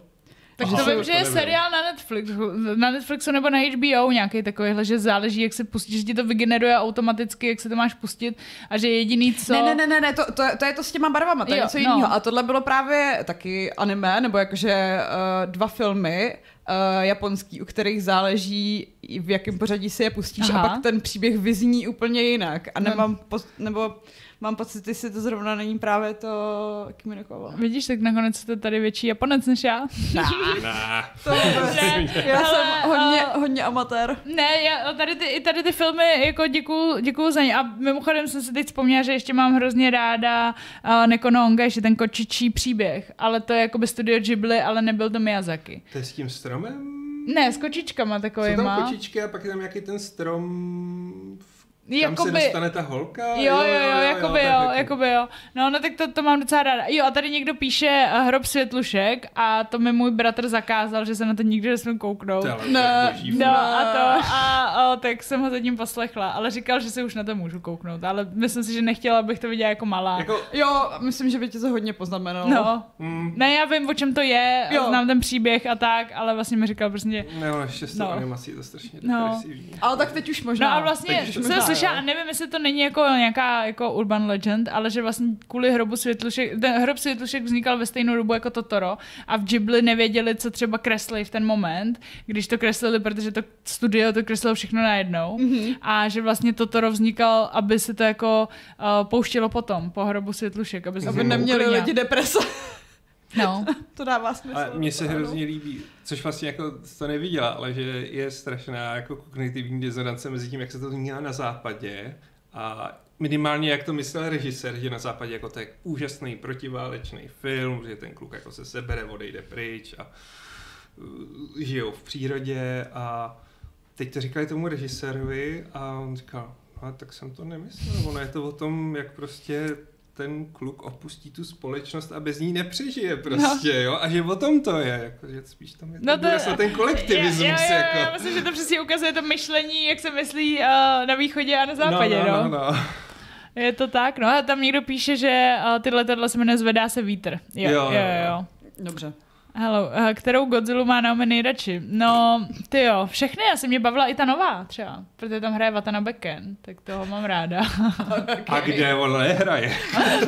Tak Aha, to vím, že je seriál na Netflixu, na Netflixu nebo na HBO nějaký takovýhle, že záleží, jak se pustíš, že ti to vygeneruje automaticky, jak se to máš pustit a že jediný co... Ne, ne, ne, ne, ne to, to, je- to je to s těma barvama, to je něco no. jiného. A tohle bylo právě taky anime, nebo jakože uh, dva filmy uh, japonský, u kterých záleží, v jakém pořadí si je pustíš Aha. a pak ten příběh vyzní úplně jinak. A No. nemám, po, nebo mám pocit, jestli to zrovna není právě to Kiminokova. Vidíš, tak nakonec jste tady větší Japonec než já. Ne. To vůbec. Ne, Já ale, jsem hodně, eh, hodně amatér. Ne, já tady ty, i tady ty filmy, jako děkuju, děkuju za ně. A mimochodem jsem si teď vzpomněla, že ještě mám hrozně ráda uh, Nekono Onga, ještě ten kočičí příběh. Ale to je jakoby studio Ghibli, ale nebyl to Miyazaki. To je s tím stromem? Ne, s kočičkama Jsou tam takovýma. kočičky a pak je tam nějaký ten strom, kam Jakoby- se dostane ta holka? Jo, jo, jo, jakoby tak jo, jako- jakoby jo. No, no tak to, to mám docela ráda. Jo, a tady někdo píše uh, Hrob světlušek a to mi můj bratr zakázal, že se na to nikdy nesmím kouknout. No film. a to, a o, tak jsem ho zatím poslechla, ale říkal, že se už na to můžu kouknout, ale myslím si, že nechtěla, abych to viděla jako malá. Jako, Jo, myslím, že by tě to hodně poznamenalo. No, mm, ne, já vím, o čem to je, Jo. znám ten příběh a tak, ale vlastně mi říkal prostě, ne, ale ještě No. animací je to strašně No. Ale tak teď už možná. No a vlastně jsem jo. a nevím, jestli to není jako nějaká jako urban legend, ale že vlastně kvůli hrobu světlušek, ten hrob světlušek vznikal ve stejnou dobu jako Totoro a v Ghibli nevěděli, co třeba kreslí v ten moment, když to kreslili, protože to studio to kreslilo všechno najednou Mhm. a že vlastně Totoro vznikal, aby se to jako uh, pouštělo potom, po hrobu světlušek, aby se Aby to neměli lidi deprese. No. To dává smysl. A mně se hrozně líbí, což vlastně jako to neviděla, ale že je strašná jako kognitivní dizonance mezi tím, jak se to měla na západě a minimálně jak to myslel režisér, že na západě jako to je úžasný protiválečný film, že ten kluk jako se sebere, odejde pryč a uh, žijou v přírodě a teď to říkali tomu režisérovi a on říkal, a tak jsem to nemyslel, ono je to o tom, jak prostě ten kluk opustí tu společnost a bez ní nepřežije prostě, no. jo, a že o tom to je, jako, že spíš tam je No no to- to, to ten kolektivismus, já, já, já, jako. já myslím, že to přesně ukazuje to myšlení, jak se myslí uh, na východě a na západě, no, no. no, no, no. Je to tak, no a tam někdo píše, že uh, ty letadla se jmenuje Zvedá se vítr. Jo, Jo, jo. jo, jo. Dobře. Hello, uh, kterou Godzilla má Naomi nejradši? No, ty jo, všechny, asi mě bavila i ta nová třeba, protože tam hraje Watanabe Ken, tak toho mám ráda. A kde on nehraje?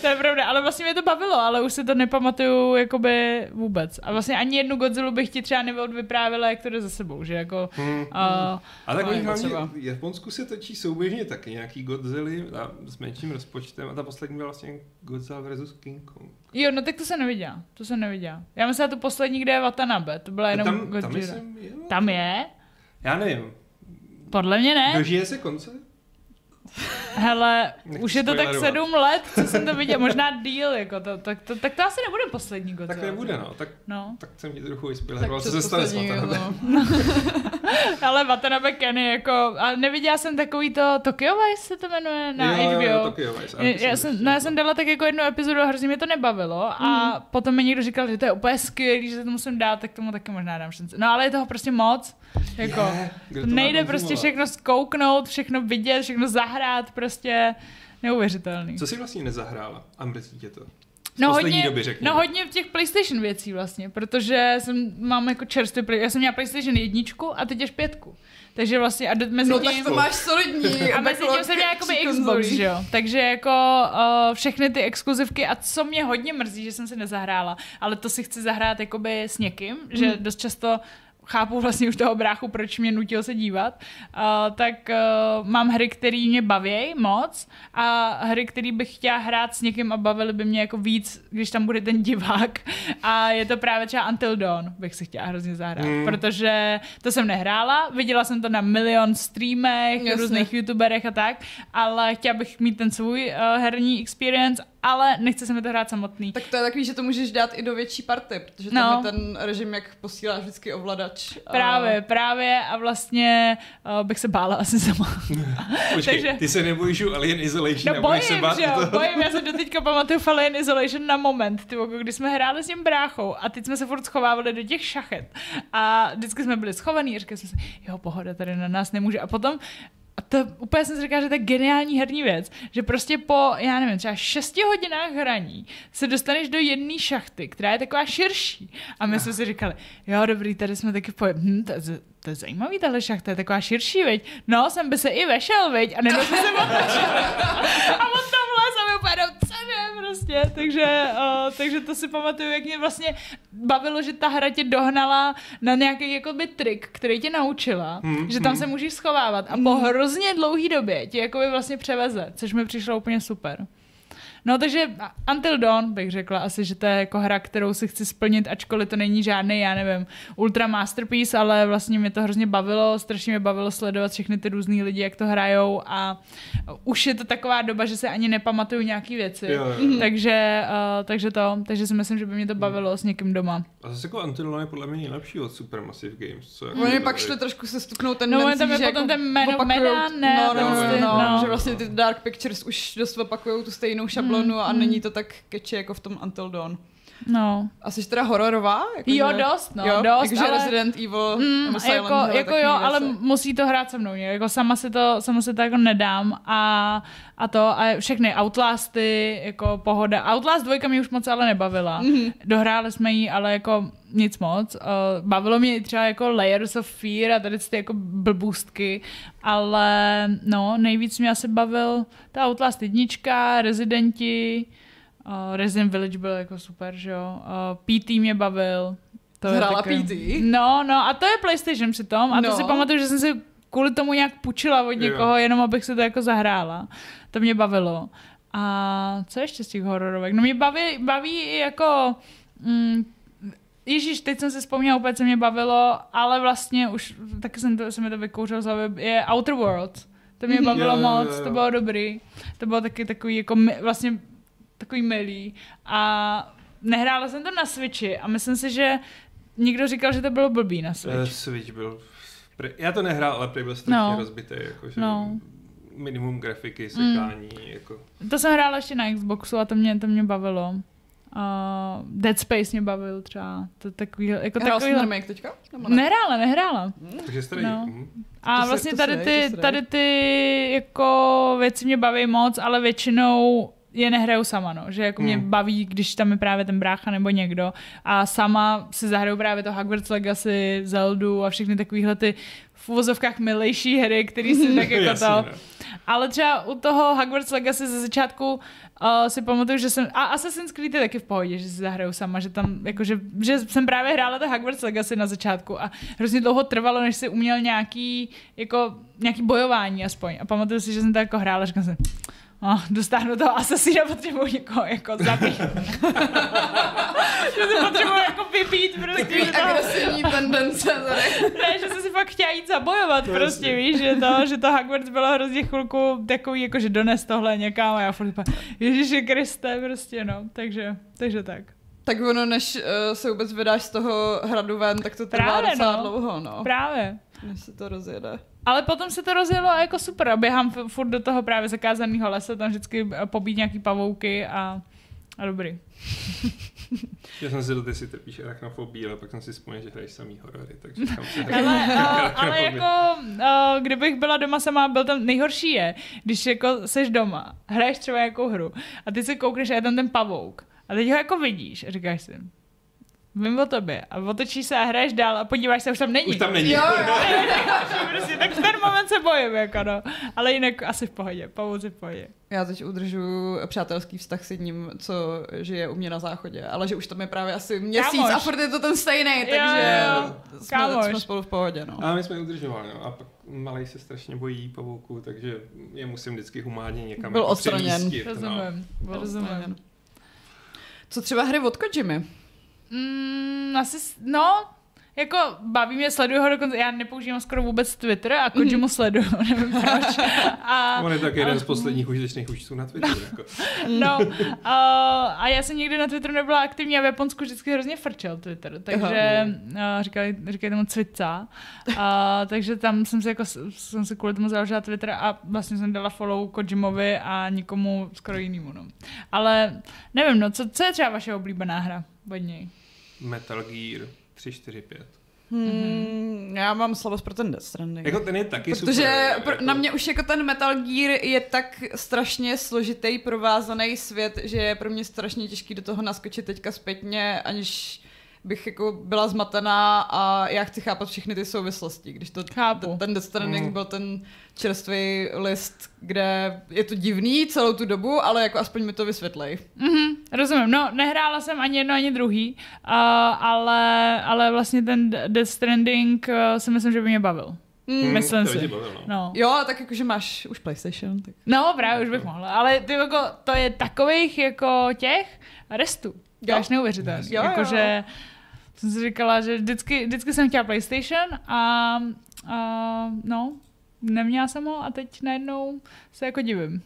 to je pravda, ale vlastně mě to bavilo, ale už si to nepamatuju jakoby vůbec. A vlastně ani jednu Godzilla bych ti třeba neodvyprávila, jak to jde za sebou, že jako... Hmm. Uh, A tak oni je hlavně, v Japonsku se točí souběžně taky nějaký Godzilla s menším rozpočtem a ta poslední byla vlastně Godzilla vs. King Kong. Jo, no tak to jsem neviděla, to jsem neviděla. Já myslím, že tu poslední, kde je Watanabe, to byla jenom tam, tam, Godzilla. jsem, jo, tam je? Já nevím. Podle mě ne. Dožije se konce? Hele, už je to tak sedm let, co jsem to viděla, možná díl, jako to, tak, to, tak to asi nebude poslední Godzilla. Tak nebude, no. Tak, No, tak jsem ti trochu vyspoileroval, co se stane s Watanabe. no. ale Watanabe Ken je jako, a neviděla jsem takový to, Tokyo Vice se to jmenuje na jo, HBO. Jo, Tokyo Vice. Já, já, jsem, no, já jsem dala tak jako jednu epizodu a hrozně mě to nebavilo a potom mi někdo říkal, že to je úplně skvělý, že se to musím dát, tak tomu taky možná dám šanci. No ale je toho prostě moc, jako Je, to nejde prostě všechno zkouknout, všechno vidět, všechno zahrát, prostě neuvěřitelný. Co jsi vlastně nezahrála? A mrzí tě to? Z No hodně, doby no hodně v těch PlayStation věcí vlastně, protože jsem, mám jako čerstvý, já jsem měla PlayStation jedničku a teď až pětku. Takže vlastně a do, mezi No tím... tak to máš solidní. A mezi tím jsem měla jakoby Xbox, že jo. Takže jako uh, všechny ty exkluzivky a co mě hodně mrzí, že jsem se nezahrála, ale to si chci zahrát jakoby s někým, že Mhm. dost často chápu vlastně už toho bráchu, proč mě nutil se dívat, uh, tak uh, mám hry, které mě baví moc a hry, které bych chtěla hrát s někým a bavily by mě jako víc, když tam bude ten divák a je to právě třeba Until Dawn, bych si chtěla hrozně zahrát, Mm. protože to jsem nehrála, viděla jsem to na milion streamech, Jasně. různých youtuberech a tak, ale chtěla bych mít ten svůj uh, herní experience, ale nechce se mi to hrát samotný. Tak to je takový, že to můžeš dát i do větší party, protože No. tam je ten režim, jak posíláš vždycky ovladač. a- Právě, právě a vlastně uh, bych se bála asi sama. Počkej, takže- ty se nebojíš u Alien Isolation No budeš se bojím, bát že jo, bojím, já se doteďka pamatuju v Alien Isolation na moment, ty, kdy jsme hráli s tím bráchou a teď jsme se furt schovávali do těch šachet a vždycky jsme byli schovaní a říkali jsme si, jo, pohoda, tady na nás nemůže a potom a to úplně jsem si říkala, že to je geniální herní věc, že prostě po, já nevím, třeba 6 hodinách hraní se dostaneš do jedné šachty, která je taková širší. A my jsme si říkali, jo, dobrý, tady jsme taky po, hm, to, to je zajímavý, tahle šachta je taková širší, veď. No, jsem by se i vešel, veď, a jsem se otočil. A on tam les a my úplně, co je prostě. Takže, uh, takže to si pamatuju, jak mě vlastně bavilo, že ta hra tě dohnala na nějaký jakoby trik, který tě naučila, Hmm, že tam hmm. se můžeš schovávat a po hrozně dlouhý době tě jakoby vlastně převeze, což mi přišlo úplně super. No takže Until Dawn bych řekla asi, že to je jako hra, kterou si chci splnit, ačkoliv to není žádný, já nevím, ultra masterpiece, ale vlastně mě to hrozně bavilo, strašně mě bavilo sledovat všechny ty různý lidi, jak to hrajou a už je to taková doba, že se ani nepamatuju nějaký věci. Jo, jo. Takže, uh, takže to, takže si myslím, že by mě to bavilo s někým doma. A zase jako Until Dawn je podle mě nejlepší od Supermassive Games. Co jako Oni pak šli trošku se stuknou No, tendencí, tam je že potom jako ten opakujou- Medan, ne, no, no, ten no, styl, no, no. že vlastně ty Dark Pictures už dost opakují tu stejnou šablonu a není to tak keče jako v tom Until Dawn. No. A jsi teda hororová? Jako, Jo, že- dost, no, jo? dost, Jakože ale- Resident Evil Mm, nebo Silent jako, Hill, jako jo, ale věci. musí to hrát se mnou, jako sama si to, sama si to jako nedám a, a to a všechny Outlasty, jako pohoda. Outlast 2 mě už moc ale nebavila. Mhm. Dohráli jsme ji, ale jako nic moc. Uh, bavilo mě i třeba jako Layers of Fear a tady ty jako blbůstky, ale no, nejvíc mě asi bavil ta Outlast jednička, Residenti, uh, Resident Village byl jako super, že jo. Uh, PT mě bavil. To je Hrála taky- PT? No, no, a to je PlayStation přitom. A to No. si pamatuju, že jsem si kvůli tomu nějak půjčila od někoho, jenom abych si to jako zahrála. To mě bavilo. A co ještě z těch hororovek? No mě baví, baví i jako... Mm, Ježíš, teď jsem si vzpomněla úplně, co mě bavilo, ale vlastně už taky jsem to, se mi to vykouřil z hlavy, je Outer Worlds. To mě bavilo Jo, jo, moc, jo, jo. to bylo dobrý. To bylo taky takový jako vlastně takový milý. A nehrála jsem to na Switchi a myslím si, že někdo říkal, že to bylo blbý na Switch. Uh, Switch byl... Já to nehrál, ale prý byl strašně No. rozbitý, jakože No. minimum grafiky, sekání, jako... To jsem hrála ještě na Xboxu a to mě, to mě bavilo. Uh, Dead Space mě bavil třeba. To takový, jako Hrál jsi takový, remake teďka? Nebo ne? Nehrála, nehrála. Takže starý. No. hm. A To se- vlastně to tady se dej, ty, se tady ty jako věci mě baví moc, ale většinou je nehraju sama, no. Že jako mě Hmm. baví, když tam je právě ten brácha nebo někdo a sama si zahraju právě to Hogwarts Legacy, Zeldu a všechny takovýhle ty v uvozovkách milejší hry, který si tak jako to... no. Ale třeba u toho Hogwarts Legacy ze začátku uh, si pamatuju, že jsem... A Assassin's Creed je taky v pohodě, že si zahraju sama, že tam, jakože, že jsem právě hrála to Hogwarts Legacy na začátku a hrozně dlouho trvalo, než si uměl nějaký, jako, nějaký bojování aspoň. A pamatuju si, že jsem to jako hrála, říkám si, Oh, dostáhnu toho asasína, potřebuji někoho jako zabít. že si potřebuji jako vypít prostě. Takový toho- agresivní tendence ne, že jsem si fakt chtěla jít zabojovat, To prostě jasně. víš, že to, že to Hogwarts bylo hrozně chvilku takový, jako že dones tohle někam a já furt Ježíši Kriste, prostě no, takže, takže tak. Tak ono, než uh, se vůbec vydáš z toho hradu ven, tak to trvá Právě, docela no. dlouho, no. Právě. Než se to rozjede. Ale potom se to rozjelo a jako super. A běhám furt do toho právě zakázaného lesa, tam vždycky eh, pobít nějaký pavouky a, a dobrý. Já jsem si do ty si trpíš arachnofobii, ale pak jsem si vzpomněl, že hraješ samý horory, takže tam se Ale, a, ale jako, a, kdybych byla doma sama, byl tam nejhorší je, když jako seš doma, hraješ třeba nějakou hru a ty se koukneš a je tam ten pavouk. A teď ho jako vidíš a říkáš si, vím o tobě a otočíš se a hraješ dál a podíváš se, už tam není. Už tam není. Jo, jo. prostě, tak v ten moment se bojím, jako no. Ale jinak asi v pohodě, pavouci v pohodě. Já teď udržuju přátelský vztah s jedním, co žije u mě na záchodě, ale že už tam je právě asi měsíc Kámoš. a furt je to ten stejný, takže jo, jo. jsme, Kámoš. jsme spolu v pohodě, no. A my jsme udržovali, no. A pak malej se strašně bojí pavouků, takže je musím vždycky humánně někam Byl jako odstraněn. přemístit, No. Rozumím, Byl rozumím. odstraněn. Co třeba hry od Kojimy? Mm, asi, no, jako baví mě, sleduju ho dokonce, já nepoužívám skoro vůbec Twitter a Kojimu sleduju, nevím proč. A, On je tak jeden z posledních užitečných účtů na Twitteru. Jako. no, a, a já jsem nikdy na Twitteru nebyla aktivní a v Japonsku vždycky hrozně frčel Twitter, takže a, říkali, říkají tomu cvica, a, takže tam jsem si jako, jsem si kvůli tomu založila Twitter a vlastně jsem dala follow Kojimovi a nikomu skoro jinému, no. Ale nevím, no, co, co je třeba vaše oblíbená hra od něj? Metal Gear 3, 4, 5. Hmm, já mám slabost pro ten Death Stranding. Jako ten je taky Protože super. pro, jako, na mě už jako ten Metal Gear je tak strašně složitý, provázaný svět, že je pro mě strašně těžký do toho naskočit teďka zpětně, aniž bych jako byla zmatená a já chci chápat všechny ty souvislosti. Když to Chápu. ten, Death Stranding Mm. byl ten čerstvý list, kde je to divný celou tu dobu, ale jako aspoň mi to vysvětlej. Mhm, rozumím. No, nehrála jsem ani jedno, ani druhý, uh, ale, ale vlastně ten Death Stranding uh, si myslím, že by mě bavil. Mm. myslím to si. no. No. Jo, tak jakože máš už PlayStation. Tak... no, právě už bych mohla. Ale ty jako, to je takových jako těch restů. To je Jo. až neuvěřitelný. Jo, jo. Jakože jsem si říkala, že vždycky, vždycky jsem chtěla PlayStation a, a no, neměla jsem ho a teď najednou se jako divím.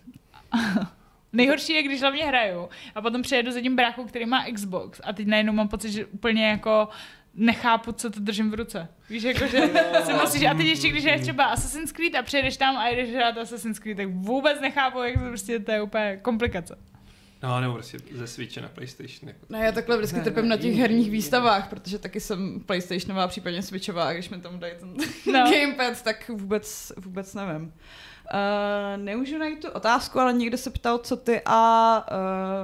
Nejhorší je, když hlavně hraju a potom přejedu za tím bráchou, který má Xbox a teď najednou mám pocit, že úplně jako nechápu, co to držím v ruce. Víš, jako, že si musíš, a teď ještě, když hraješ třeba Assassin's Creed a přejdeš tam a jdeš hrát Assassin's Creed, tak vůbec nechápu, jak to prostě, to je úplně komplikace. No, nebo prostě ze Switche na PlayStation. Jako. Ne, já takhle vždycky Ne, trpím ne, na těch jiný, herních jiný. výstavách, protože taky jsem PlayStationová, případně Switchová, a když mi tam dají ten No. gamepad, tak vůbec, vůbec nevím. Uh, nemůžu najít tu otázku, ale někdo se ptal, co ty a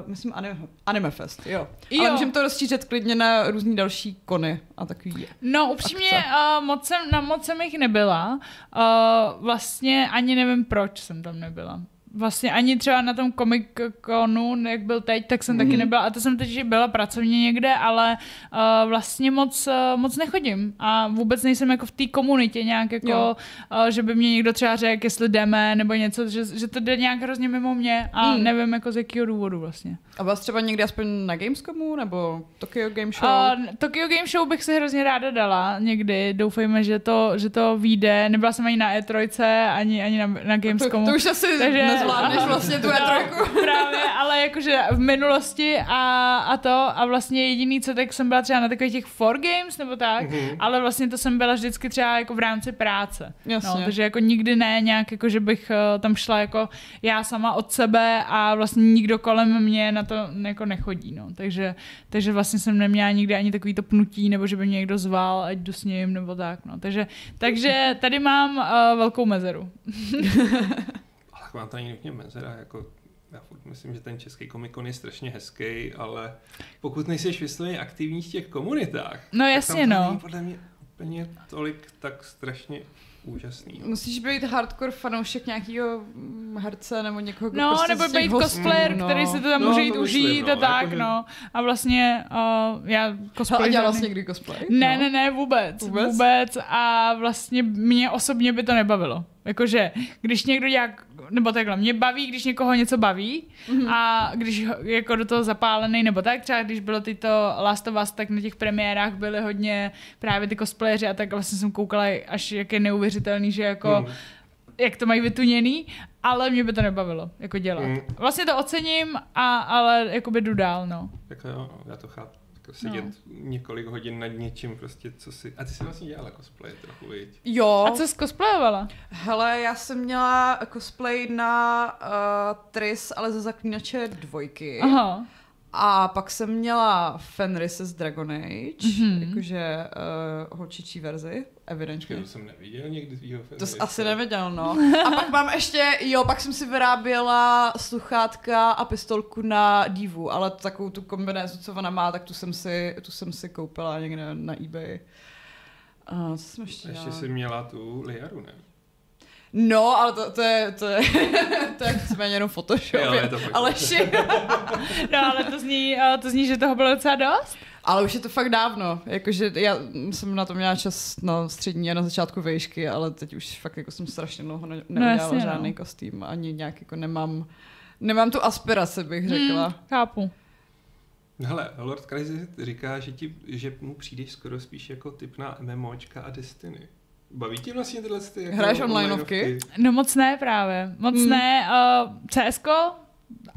uh, myslím anime, anime Fest, jo. jo. Ale můžeme to rozšířit klidně na různý další kony a takový. No upřímně, uh, moc jsem, na moc jsem jich nebyla. Uh, vlastně ani nevím, proč jsem tam nebyla. Vlastně ani třeba na tom Comic Conu, jak byl teď, tak jsem mm. taky nebyla. A to jsem teď byla pracovně někde, ale uh, vlastně moc, uh, moc nechodím. A vůbec nejsem jako v té komunitě nějak jako, uh, že by mě někdo třeba řekl, jestli jdeme, nebo něco, že, že to jde nějak hrozně mimo mě a mm. nevím jako z jakého důvodu vlastně. A vás třeba někdy aspoň na Gamescomu, nebo Tokyo Game Show? Uh, Tokyo Game Show bych si hrozně ráda dala někdy. Doufejme, že to, že to vyjde. Nebyla jsem ani na E3, ani, ani na, na Gamescomu. To, to už asi Takže, nezvládneš vlastně tu E3. No, právě, ale jakože v minulosti a, a to a vlastně jediný, co tak jsem byla třeba na takových těch for games nebo tak, mm-hmm. ale vlastně to jsem byla vždycky třeba jako v rámci práce. Jasně. No, takže jako nikdy ne nějak, jako že bych uh, tam šla jako já sama od sebe a vlastně nikdo kolem mě na to jako nechodí, no. Takže, takže vlastně jsem neměla nikdy ani takový to pnutí, nebo že by mě někdo zval, ať jdu s ním, nebo tak, no. Takže, takže tady mám uh, velkou mezeru. Není nutně mezera, jako já furt myslím, že ten český komikon je strašně hezký, ale pokud nejseš vysloveně aktivní v těch komunitách, no jasně, tak tam no. podle mě úplně tolik tak strašně úžasný. Jo. Musíš být hardcore fanoušek nějakého herce nebo někoho, No, prostě nebo být cosplayer, no. který si to tam no, může jít užít no, a tak, jako, no. A vlastně uh, já cosplay... A dělala jsi někdy cosplay? Ne, no. ne, ne, vůbec, vůbec. Vůbec a vlastně mě osobně by to nebavilo. Jakože, když někdo dělá, nebo takhle, mě baví, když někoho něco baví mm-hmm. a když jako do toho zapálený, nebo tak, třeba když bylo tyto Last of Us, tak na těch premiérách byly hodně právě ty cosplayři a tak vlastně jsem koukala až jak je neuvěřitelný, že jako mm. jak to mají vytuněný, ale mě by to nebavilo, jako dělat. Mm. Vlastně to ocením, a, ale jako by jdu dál, no. Jako jo, já to chápu jako sedět no. několik hodin nad něčím prostě, co si... A ty jsi vlastně dělala cosplay trochu, viď? Jo. A co jsi cosplayovala? Hele, já jsem měla cosplay na uh, Tris, ale ze Zaklínače dvojky. Aha. A pak jsem měla Fenrise z Dragon Age, mm-hmm. jakože uh, holčičí verzi, evidentně. To jsem neviděl někdy tvýho. To jsi asi neviděl, no. A pak mám ještě, jo, pak jsem si vyráběla sluchátka a pistolku na divu, ale takovou tu kombinézu, co ona má, tak tu jsem si, tu jsem si koupila někde na eBay. A co jsem ještě Ještě jsi měla tu Liaru, ne? No, ale to, to je, to je, to je víceméně jenom Photoshop. Jo, je to ale no, ale to zní, to zní, že toho bylo docela dost. Ale už je to fakt dávno, jakože já jsem na to měla čas na střední a na začátku vejšky, ale teď už fakt jako jsem strašně dlouho ne- no, neudělala no, žádný no. kostým, ani nějak jako nemám, nemám tu aspiraci, bych řekla. Hmm, chápu. Hele, Lord Crazy říká, že, ti, že mu přijdeš skoro spíš jako typ na MMOčka a Destiny. Baví tě vlastně tyhle ty jako Hraješ onlineovky? No moc ne právě. Moc hmm. ne. Uh, CSko,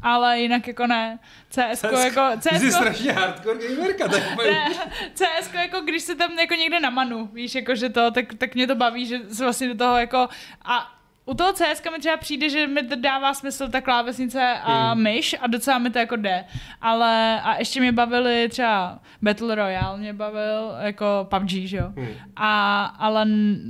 ale jinak jako ne. CSko jako... CSko, jsi strašně hardcore gamerka, tak ne, CSko jako když se tam jako někde na manu, víš, jako že to, tak, tak mě to baví, že se vlastně do toho jako... A u toho CS mi třeba přijde, že mi to dává smysl ta klávesnice a hmm. myš a docela mi to jako jde. Ale a ještě mě bavili třeba Battle Royale mě bavil, jako PUBG, že jo. Hmm. A, ale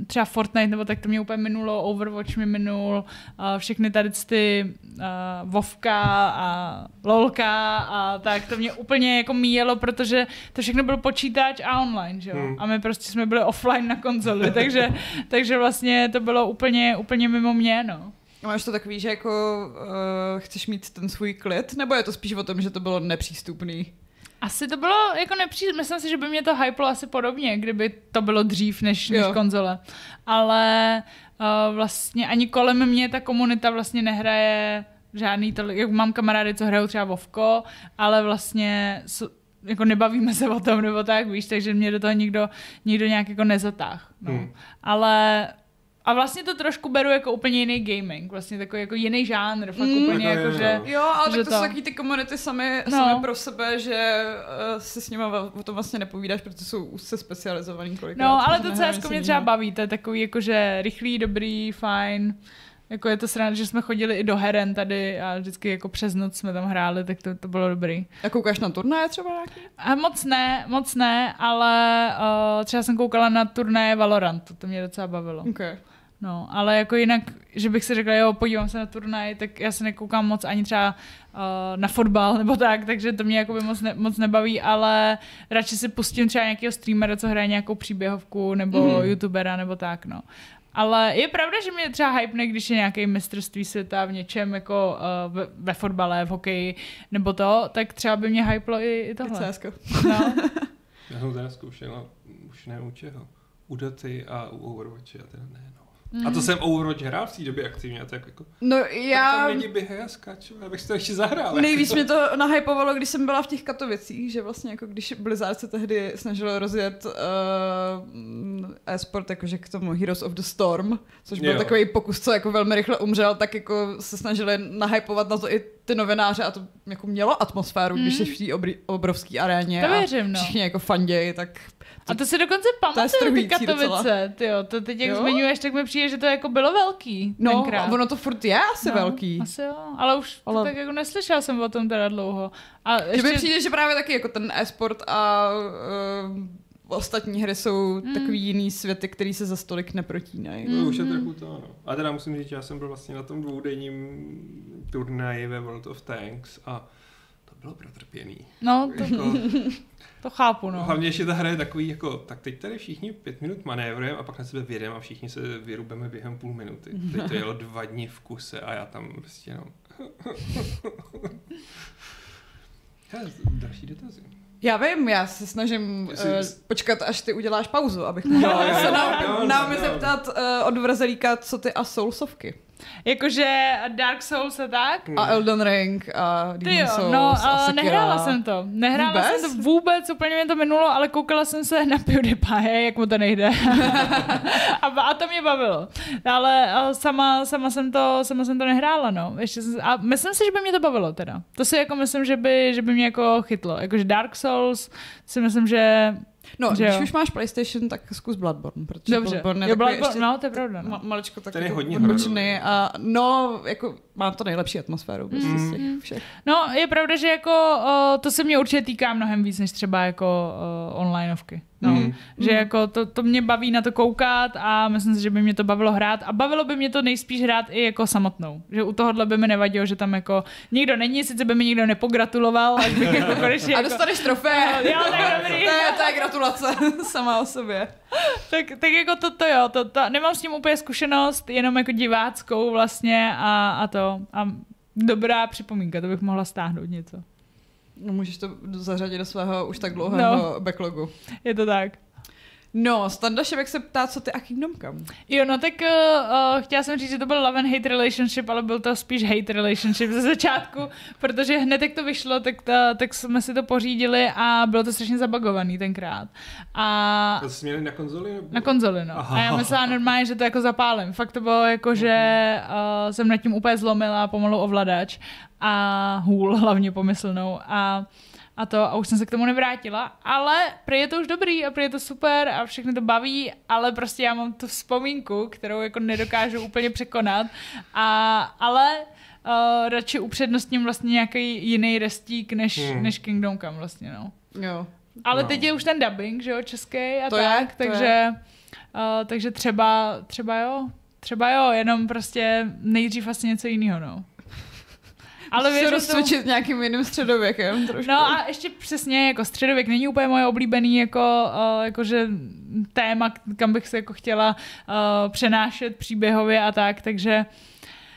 třeba Fortnite nebo tak to mě úplně minulo, Overwatch mi minul, uh, všechny tady ty uh, Vovka a Lolka a tak to mě úplně jako míjelo, protože to všechno byl počítač a online, že jo. Hmm. A my prostě jsme byli offline na konzoli, takže, takže vlastně to bylo úplně, úplně mimo mě, no. A máš to takový, že jako uh, chceš mít ten svůj klid, nebo je to spíš o tom, že to bylo nepřístupný? Asi to bylo jako nepříjemné. Myslím si, že by mě to hyplo asi podobně, kdyby to bylo dřív než, než konzole. Ale uh, vlastně ani kolem mě ta komunita vlastně nehraje žádný tolik, jak mám kamarády, co hrajou třeba Vovko, ale vlastně jako nebavíme se o tom, nebo tak, víš, takže mě do toho nikdo, nikdo nějak jako nezatáh. No. Hmm. Ale a vlastně to trošku beru jako úplně jiný gaming, vlastně takový jako jiný žánr, fakt mm, úplně jako, že... Jo, ale že tak to, to jsou taky ty komunity sami, no. sami pro sebe, že uh, si s nimi o tom vlastně nepovídáš, protože jsou úzce specializovaný kolikrát. No, ale to CS mě třeba baví, to je takový jako, že rychlý, dobrý, fajn. Jako je to sranda, že jsme chodili i do heren tady a vždycky jako přes noc jsme tam hráli, tak to, to bylo dobrý. A koukáš na turnaje třeba nějaký? A moc ne, moc ne, ale uh, třeba jsem koukala na turnaje Valorant, to mě docela bavilo. Okay. No, ale jako jinak, že bych si řekla, jo, podívám se na turnaj, tak já se nekoukám moc ani třeba uh, na fotbal nebo tak, takže to mě jako by moc, ne, moc nebaví, ale radši si pustím třeba nějakého streamera, co hraje nějakou příběhovku, nebo mm. youtubera, nebo tak, no. Ale je pravda, že mě třeba hype, když je nějaký mistrovství světa v něčem, jako uh, ve, ve fotbale, v hokeji, nebo to, tak třeba by mě hyplo i, i tohle. No. Já jsem teda zkoušel, už nevím u čeho. U Doty a u Overwatche a teda ne, no. Mm. A to jsem Overwatch hrál v té době aktivně, a tak jako... No Tak já... tam lidi běhají a skáčou, já bych si to ještě zahrál. Nejvíc jako. mě to nahypovalo, když jsem byla v těch Katovicích, že vlastně jako když Blizzard se tehdy snažil rozjet uh, e-sport jakože k tomu Heroes of the Storm, což byl Jo. takový pokus, co jako velmi rychle umřel, tak jako se snažili nahypovat na to i ty novináře a to jako mělo atmosféru, mm. když jsi v té obri- obrovské aréně To a věřím, no. všichni jako fanději, tak A to si dokonce To pamatuju, ty. Katovice, tyjo, to teď jak Jo? zmiňuješ, tak mi přijde, že to jako bylo velký no, tenkrát. ono to furt je asi no, velký. Asi jo, ale už ale... To tak jako neslyšela jsem o tom teda dlouho. A Že ještě... mi přijde, že právě taky jako ten e-sport a uh, ostatní hry jsou Mm. takový jiný světy, který se za stolik neprotínají. To už je trochu to, no. A teda musím říct, že já jsem byl vlastně na tom dvoudenním turnaji ve World of Tanks a to bylo protrpěný. No, to, Jako, to chápu, no. Hlavně, že ta hra je takový, jako, tak teď tady všichni pět minut manévrujeme a pak na sebe vyjedeme a všichni se vyrubeme během půl minuty. Teď to jelo dva dny v kuse a já tam prostě no. Hele, další dotazy. Já vím, já se snažím uh, Jsi- počkat, až ty uděláš pauzu, abych mohla jo, se na, jo, Naomi jo. zeptat uh, od Vrzelíka, co ty a Soulsovky. Jakože Dark Souls a tak? A Elden Ring a Ty Demon jo, Souls no, a nehrála jsem to. Nehrála Vůbec? jsem to vůbec, úplně mě to minulo, ale koukala jsem se na PewDiePie, jak mu to nejde. a, a to mě bavilo. Ale, ale sama, sama, jsem to, sama jsem to nehrála, no. Ještě jsem, a myslím si, že by mě to bavilo teda. To si jako myslím, že by, že by mě jako chytlo. Jakože Dark Souls si myslím, že... No, že když jo. už máš PlayStation, tak zkus Bloodborne, protože Dobře. Bloodborne je Jo, takový Bloodborne, ještě no, to je pravda. No. ma- maličko tak Ten je jako hodně odbočený a no, jako má to nejlepší atmosféru prostě z těch Mm. všech. No, je pravda, že jako o, to se mě určitě týká mnohem víc, než třeba jako o, onlineovky. No, Mhm. že jako to, to mě baví na to koukat a myslím si, že by mě to bavilo hrát a bavilo by mě to nejspíš hrát i jako samotnou. Že u tohohle by mi nevadilo, že tam jako nikdo není, sice by mi nikdo nepogratuloval, až bych jako konečně A jako, dostaneš trofé. Jo, tak dobrý. to, je, to je gratulace sama o sobě. tak, tak jako to, to jo, to, to, nemám s tím úplně zkušenost, jenom jako diváckou vlastně a, a to. A dobrá připomínka, to bych mohla stáhnout něco. No, můžeš to zařadit do svého už tak dlouhého No. backlogu. Je to tak. No, Standa Šebek se ptá, co ty a Kingdom Come. Jo, no tak uh, uh, chtěla jsem říct, že to byl love and hate relationship, ale byl to spíš hate relationship ze začátku, protože hned jak to vyšlo, tak, ta, tak jsme si to pořídili a bylo to strašně zabagovaný tenkrát. A To jsi měli na konzoli? Nebo? na konzoli, no. Aha. A já myslela normálně, že to jako zapálím. Fakt to bylo jako, že uh, jsem nad tím úplně zlomila pomalu ovladač a hůl hlavně pomyslnou. A a to a už jsem se k tomu nevrátila, ale prý je to už dobrý a prý je to super a všechny to baví, ale prostě já mám tu vzpomínku, kterou jako nedokážu úplně překonat, a, ale uh, radši upřednostním vlastně nějaký jiný restík než, Hmm. než Kingdom Come vlastně, no. Jo. Ale No. teď je už ten dubbing, že jo, český a To je, tak, to takže, uh, takže třeba, třeba jo, třeba jo, jenom prostě nejdřív asi něco jiného, no. Ale věřím tomu, rozcvičit nějakým jiným středověkem trošku. No a ještě přesně, jako středověk není úplně moje oblíbený jako, uh, jakože téma, kam bych se jako chtěla uh, přenášet příběhově a tak, takže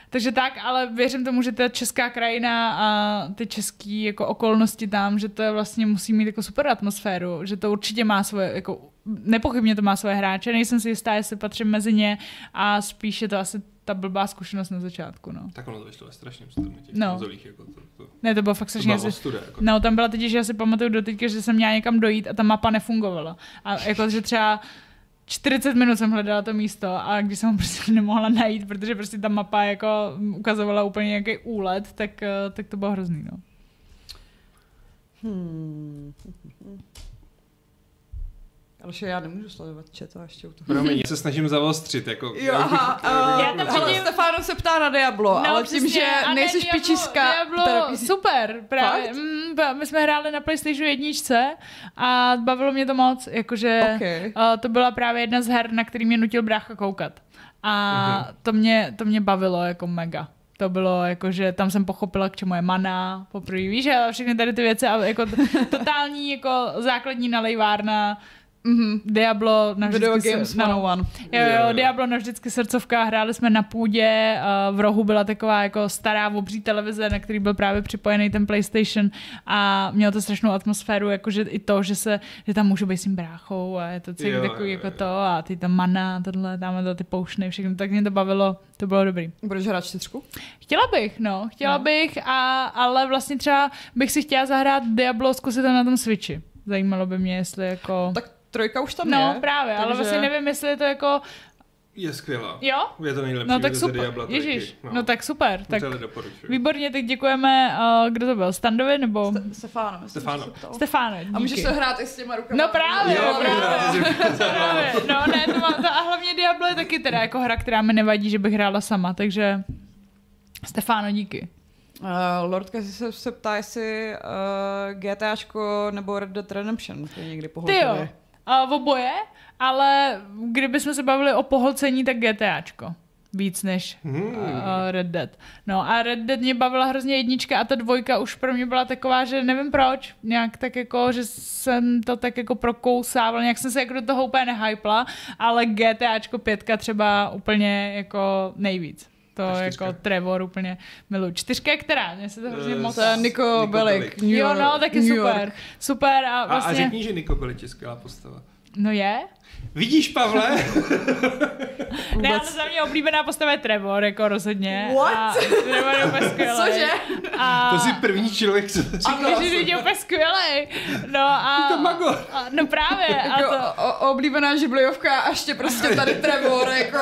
takže tak, ale věřím tomu, že ta česká krajina a ty české jako okolnosti tam, že to je vlastně musí mít jako super atmosféru, že to určitě má svoje, jako nepochybně to má svoje hráče, nejsem si jistá, jestli patřím mezi ně a spíš je to asi ta blbá zkušenost na začátku, no. Tak ono to vyšlo ve strašném na těch No. konzolích. Jako to, to, Ne, to bylo fakt strašně... byla asi- ostuda. Jako. No, tam byla totiž, že já si pamatuju do teďka, že jsem měla někam dojít a ta mapa nefungovala. A jako, že třeba 40 minut jsem hledala to místo a když jsem ho prostě nemohla najít, protože prostě ta mapa jako ukazovala úplně nějaký úlet, tak, eh, tak to bylo hrozný, no. Hmm. Ale že já nemůžu sledovat chat a ještě u toho. Promiň, já se snažím zavostřit. Jako, Jo, aha, uh, Já tam hele, Stefano se ptá na Diablo, no, ale tím, že nejsi Diablo- špičiska, Diablo, teda super, právě. Fakt? Mm, my jsme hráli na PlayStation jedničce a bavilo mě to moc, jakože Okay. uh, to byla právě jedna z her, na který mě nutil brácha koukat. A Mhm. to, mě, to mě bavilo jako mega. To bylo jako, že tam jsem pochopila, k čemu je mana, poprvé, víš, a všechny tady ty věci a jako t- totální jako základní nalejvárna, Mhm, Diablo na Video vždycky Games no. 101. Jo, Jo. Diablo na vždycky srdcovka, hráli jsme na půdě, uh, v rohu byla taková jako stará obří televize, na který byl právě připojený ten PlayStation a mělo to strašnou atmosféru, jakože i to, že se, že tam můžu být s tím bráchou a je to celý takový jako to a ty tam mana, tohle, tam to ty poušny, všechno, tak mě to bavilo, to bylo dobrý. Budeš hrát čtyřku? Chtěla bych, no, chtěla No. bych, a, ale vlastně třeba bych si chtěla zahrát Diablo, zkusit to na tom Switchi. Zajímalo by mě, jestli jako... Tak trojka už tam no, je. právě, ale takže- vlastně nevím, jestli je to jako... Je skvělá. Jo? Je to nejlepší No tak super, Diabla ježíš, no. tak super, tak výborně, tak děkujeme, uh, kdo to byl, Standovi nebo Ste- Stefano. myslím, Stefano. díky. A můžeš se hrát i s těma rukama. No právě, Jo, právě. právě. právě. No ne, to mám, to, a hlavně Diablo je taky teda jako hra, která mi nevadí, že bych hrála sama, takže Stefáno, díky. Uh, Lordka si se, se ptá, jestli uh, GTAčko nebo Red Dead Redemption je někdy Ty pohltili. jo, a oboje, ale kdybychom se bavili o pohlcení, tak GTAčko. Víc než Hmm. uh, Red Dead. No a Red Dead mě bavila hrozně jednička a ta dvojka už pro mě byla taková, že nevím proč, nějak tak jako, že jsem to tak jako prokousával, nějak jsem se jako do toho úplně nehypla, ale GTAčko pětka třeba úplně jako nejvíc. To A jako? Trevor úplně miluji. Čtyřka je která? Mně se to hrozně Eh, moc... Je Nico Nico Bellic. Bellic. New Jo, York, no, taky New super. York. Super a A, a vlastně... řekni, že Niko byl skvělá postava. No je? Vidíš, Pavle? Ne, ale za mě oblíbená postava je Trevor, jako rozhodně. What? A Trevor je úplně skvělý. Cože? A... To jsi první člověk, co říká. Ano, Ježiš, je úplně skvělý. No a... to Magor. A, no právě. A, Jako to, o, o, oblíbená živlijovka a ještě prostě tady Trevor, jako...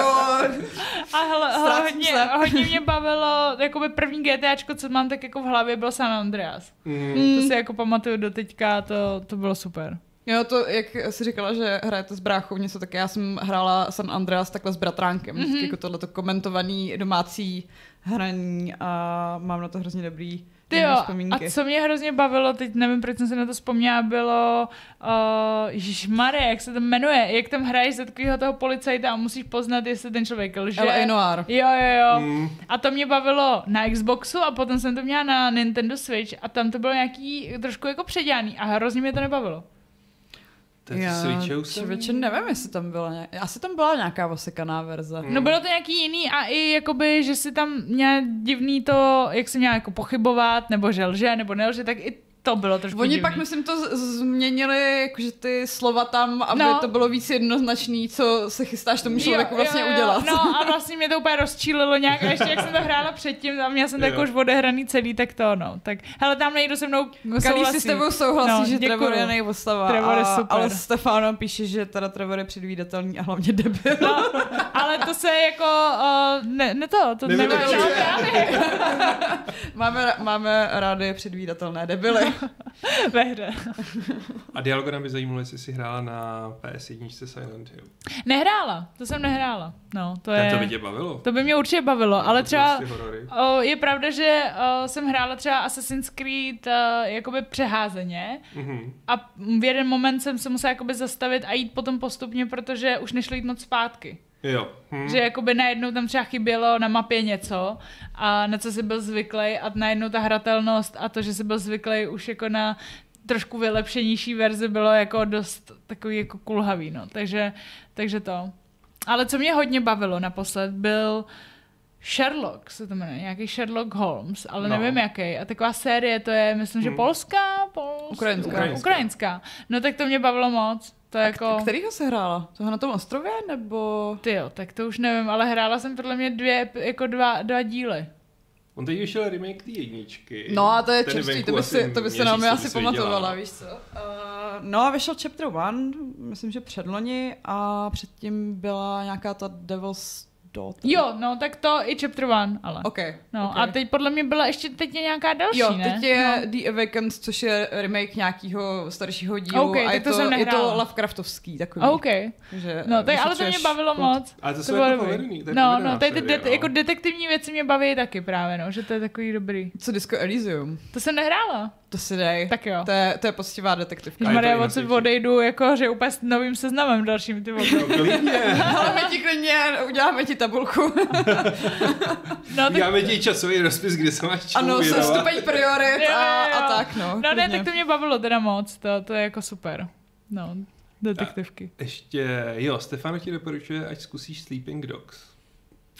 a hele, Ztrácím hodně, hodně mě bavilo, jakoby první GTAčko, co mám tak jako v hlavě, byl San Andreas. Mm. To si jako pamatuju do teďka, to, to bylo super. Jo, to, jak jsi říkala, že hrajete s bráchou něco, tak já jsem hrála San Andreas takhle s bratránkem. Mhm. Mm-hmm. Jako tohleto komentovaný domácí hraní a mám na to hrozně dobrý Ty jo, vzpomínky. a co mě hrozně bavilo, teď nevím, proč jsem se na to vzpomněla, bylo, uh, Marie, jak se to jmenuje, jak tam hraješ za takového toho policajta a musíš poznat, jestli ten člověk lže. L.A. Noir. Jo, jo, jo. Mm. A to mě bavilo na Xboxu a potom jsem to měla na Nintendo Switch a tam to bylo nějaký trošku jako předělaný a hrozně mě to nebavilo. To je Já člověče nevím, jestli tam byla nějaká, asi tam byla nějaká osekaná verze. Hmm. No bylo to nějaký jiný a i jakoby, že si tam měla divný to, jak se měla jako pochybovat, nebo že lže, nebo nelže, tak i to bylo trošku Oni divný. pak, myslím, to změnili, jakože ty slova tam, aby No. to bylo víc jednoznačný, co se chystáš tomu člověku Jo, vlastně jo, jo. udělat. No a vlastně mě to úplně rozčílilo nějak a ještě jak jsem to hrála předtím a měla jsem Jo. jako už odehraný celý, tak to no. Tak hele, tam někdo se mnou Kalí si s tebou souhlasí, No, že děkuju. Trevor je nejpostava. Trevor je a, super. Ale Stefano píše, že teda Trevor je předvídatelný a hlavně debil. No, ale to se jako, uh, ne, ne to, to nevím, no, právě máme, máme rádi předvídatelné debily. ve hře. A Dialogana by zajímalo, jestli jsi hrála na PS1 Silent Hill. Nehrála, to jsem nehrála. No, to Tak je... to by tě bavilo. To by mě určitě bavilo, ale To třeba prostě horory. o, je pravda, že o, jsem hrála třeba Assassin's Creed o, jakoby přeházeně Mhm. a v jeden moment jsem se musela jakoby zastavit a jít potom postupně, protože už nešlo jít moc zpátky. Jo. Hm. Že jakoby najednou tam třeba chybělo na mapě něco, a na co jsi byl zvyklý a najednou ta hratelnost a to, že jsi byl zvyklý už jako na trošku vylepšenější verzi bylo jako dost takový jako kulhavý, no. Takže, takže to. Ale co mě hodně bavilo naposled byl Sherlock, se to jmenuje, nějaký Sherlock Holmes, ale No. nevím jaký. A taková série, to je, myslím, že Hmm. polská? Polská? Ukrajinská. Ukrajinská. Ukrajinská. No tak to mě bavilo moc. To je jako... Kterýho se hrála? Toho na tom ostrově, nebo... Ty jo, tak to už nevím, ale hrála jsem podle mě dvě, jako dva, dva díly. On teď vyšel remake té jedničky. No a to je čerstvý, to by si, to by se měsíc, na mě to asi pamatovala, víš co? Uh, no a vyšel chapter one, myslím, že předloni a předtím byla nějaká ta Devil's Daughter. Jo, no tak to i chapter one, ale. OK. No ok. a teď podle mě byla ještě teď je nějaká další, Jo, ne? teď je No. The Awakens, což je remake nějakého staršího dílu OK, a je to to, jsem je to. Lovecraftovský takový. OK. Že No, tak, ale to mě bavilo kult. moc. Ale to To jsou jako dobrý. povedený. to je No, povedená no, tady ty det- no. jako detektivní věci mě baví taky právě, no, že to je takový dobrý. Co Disco Elysium? To jsem nehrála. To si dej. Tak jo. To je, to je poctivá detektivka. to Maria, odsud odejdu, jako, že úplně s novým seznamem dalším, ty vole. No, my ti klidně uděláme ti tabulku. No, tak, Dáme ti časový rozpis, kde se máš čemu ano, se stupeň priorit a, a tak, no. no ne, tak to mě bavilo teda moc, to, to je jako super. No, detektivky. Ještě, jo, Stefano ti doporučuje, ať zkusíš Sleeping Dogs.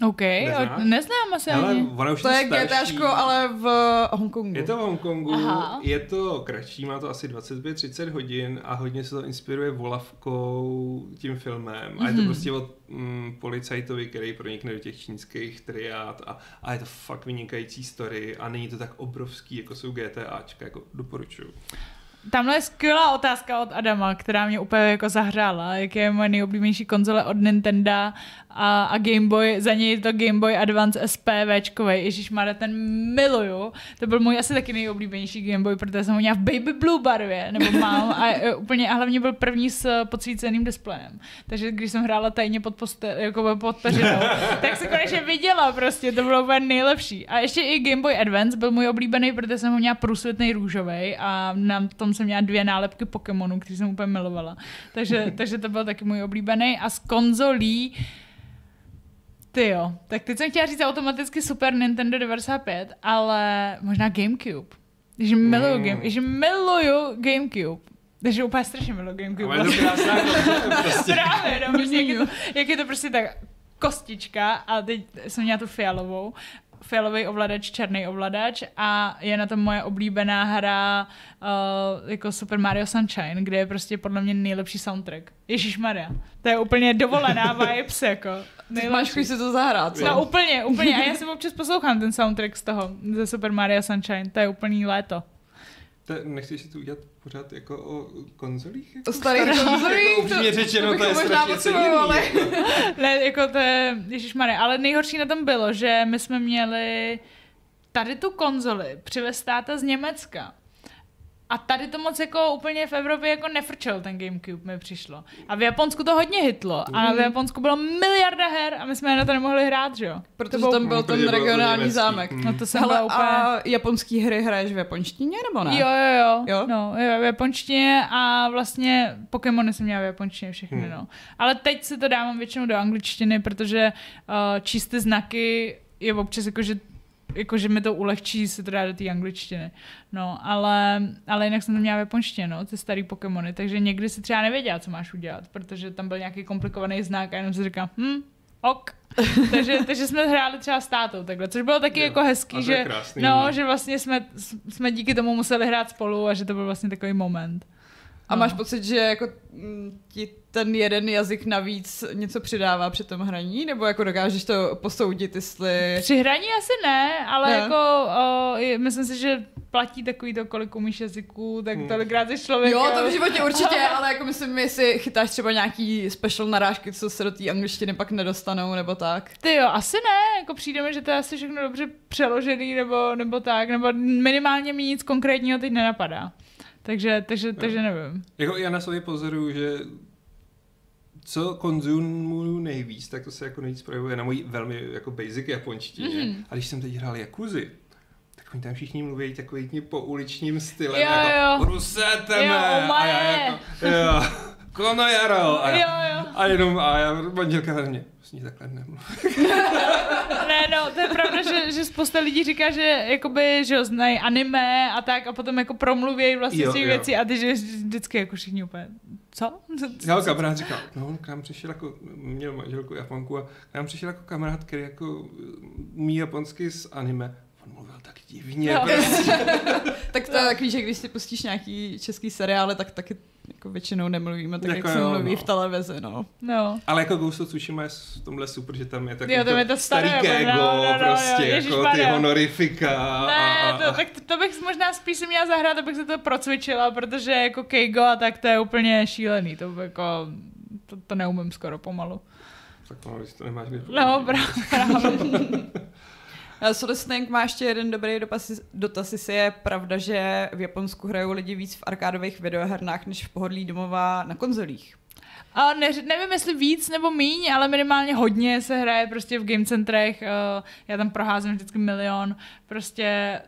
OK, Neznáš? neznám asi Ale ani. ona už To je starší. GTAčko, ale v Hongkongu. Je to v Hongkongu, Aha. je to kratší, má to asi 25-30 hodin a hodně se to inspiruje volavkou tím filmem. A je to Mhm. prostě o mm, policajtovi, který pronikne do těch čínských triád a, a je to fakt vynikající story a není to tak obrovský, jako jsou GTAčka, jako doporučuju. Tamhle je skvělá otázka od Adama, která mě úplně jako zahrála. Jaké je moje nejoblíbenější konzole od Nintendo a, a Game Boy, za něj to Game Boy Advance SP Včkovej. Ježíš ten miluju. To byl můj asi taky nejoblíbenější Game Boy, protože jsem ho měla v Baby Blue barvě, nebo mám. A, e, úplně, a hlavně byl první s podsvíceným displejem. Takže když jsem hrála tajně pod, poste, jako pod peřinou, tak se konečně viděla prostě, to bylo úplně nejlepší. A ještě i Game Boy Advance byl můj oblíbený, protože jsem ho měla průsvětný růžový a na tom jsem měla dvě nálepky Pokémonů, který jsem úplně milovala. Takže, takže to byl taky můj oblíbený. A z konzolí ty jo, tak teď jsem chtěla říct automaticky Super Nintendo 95, ale možná Gamecube. Že miluju, Mm. game, že miluju Gamecube. Takže úplně strašně miluju Gamecube. Ale je to krásná prostě. Právě, no, prostě, jak, je to, jak je to prostě tak kostička a teď jsem měla tu fialovou fialový ovladač, černý ovladač a je na tom moje oblíbená hra uh, jako Super Mario Sunshine, kde je prostě podle mě nejlepší soundtrack. Ježíš Maria, to je úplně dovolená vibes, jako. Ty máš chuť si to zahrát, co? No úplně, úplně. A já si občas poslouchám ten soundtrack z toho, ze Super Mario Sunshine. To je úplný léto. To, nechceš si to udělat pořád jako o konzolích? Jako? O starých konzolích, Jako upřímně řečeno, to je bychom možná strašně ceněný. jako. Ne, jako to je, Maria, ale nejhorší na tom bylo, že my jsme měli tady tu konzoli přivez táta z Německa. A tady to moc jako úplně v Evropě jako nefrčel ten Gamecube mi přišlo. A v Japonsku to hodně hitlo. A v Japonsku bylo miliarda her a my jsme na to nemohli hrát, že jo? Protože bylo- tam byl ten regionální zámek. Mm. No to jsem Hele, úplně... a japonský hry hraješ v japonštině, nebo ne? Jo, jo, jo. Jo? No, jo, v japonštině a vlastně Pokémony jsem měla v japonštině všechny, Hmm. no. Ale teď si to dávám většinou do angličtiny, protože uh, číst ty znaky je občas jako, že jako, že mi to ulehčí se to dát do té angličtiny. No, ale, ale jinak jsem to měla v japonštině, no, ty starý Pokémony, takže někdy si třeba nevěděla, co máš udělat, protože tam byl nějaký komplikovaný znak a jenom si říkám, hm, ok. takže, takže jsme hráli třeba s tátou takhle, což bylo taky Jo, jako hezký, že, krásný no, moment. že vlastně jsme, jsme díky tomu museli hrát spolu a že to byl vlastně takový moment. A No. máš pocit, že jako mm, ti ten jeden jazyk navíc něco přidává při tom hraní? Nebo jako dokážeš to posoudit, jestli... Při hraní asi ne, ale Ne. jako o, myslím si, že platí takový to, kolik umíš jazyků, tak Hmm. tolikrát jsi člověk. Jo, to v životě určitě, ale jako myslím, jestli chytáš třeba nějaký special narážky, co se do té angličtiny pak nedostanou, nebo tak. Ty jo, asi ne, jako přijde mi, že to je asi všechno dobře přeložený, nebo, nebo tak, nebo minimálně mi nic konkrétního teď nenapadá. Takže, takže, takže nevím. Jako já na sobě pozoruju, že co konzumuju nejvíc, tak to se jako nejvíc projevuje na mojí velmi jako basic japonštině. Mhm. Mm-hmm. A když jsem teď hrál Jakuzy, tak oni tam všichni mluví takový tím pouličním stylem, Jo, jako jo. Ruseteme! Jo, a já jako, jo, kono jaro! A, Jo, já, jo. a jenom, a já, manželka ve mně, vlastně takhle nemluví. Ne, no, to je pravda, že, že spousta lidí říká, že jakoby, že jo, znají anime a tak a potom jako promluvějí vlastně Jo, z těch věcí a ty, že vždycky jako všichni úplně, co? Já kamarád říkal, no on k nám přišel jako, měl manželku Japonku a k nám přišel jako kamarád, který jako umí japonsky z anime. On mluvil tak divně, Jo. prostě. Tak to je takový, že když si pustíš nějaký český seriály, tak taky jako většinou nemluvíme tak, Jako jak se jo, mluví no. v televizi, no. No. Ale jako Ghost of Tsushima je v tomhle super, že tam je takový Jo, tam je to starý staré, kego, no, no, no, prostě, jo, jako ty ježišmarja. honorifica. a, Ne, a, to, tak to, to bych možná spíš si měla zahrát, abych se to procvičila, protože jako Keigo a tak to je úplně šílený, to jako, to, to neumím skoro pomalu. tak no, když to nemáš kde No, právě, Solistink má ještě jeden dobrý dotaz, jestli je pravda, že v Japonsku hrajou lidi víc v arkádových videohernách, než v pohodlí domova na konzolích. A ne, nevím, jestli víc nebo míň, ale minimálně hodně se hraje prostě v game centrech. eh, Já tam proházím vždycky milion. Prostě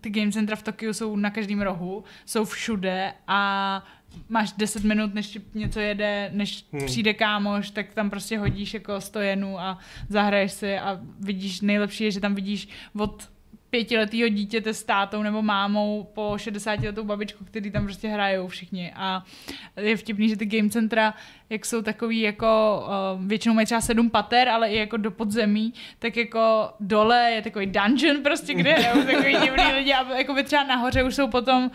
ty game centra v Tokiu jsou na každém rohu, jsou všude a máš 10 minut, než něco jede, než Hmm. přijde kámoš, tak tam prostě hodíš jako 100 jenů a zahraješ si a vidíš, nejlepší je, že tam vidíš od pětiletýho dítěte s tátou nebo mámou po 60 letou babičku, který tam prostě hrajou všichni. A je vtipný, že ty game centra, jak jsou takový jako, uh, většinou mají třeba sedm pater, ale i jako do podzemí, tak jako dole je takový dungeon prostě, kde hrajou takový divný lidi a jako by třeba nahoře už jsou potom uh,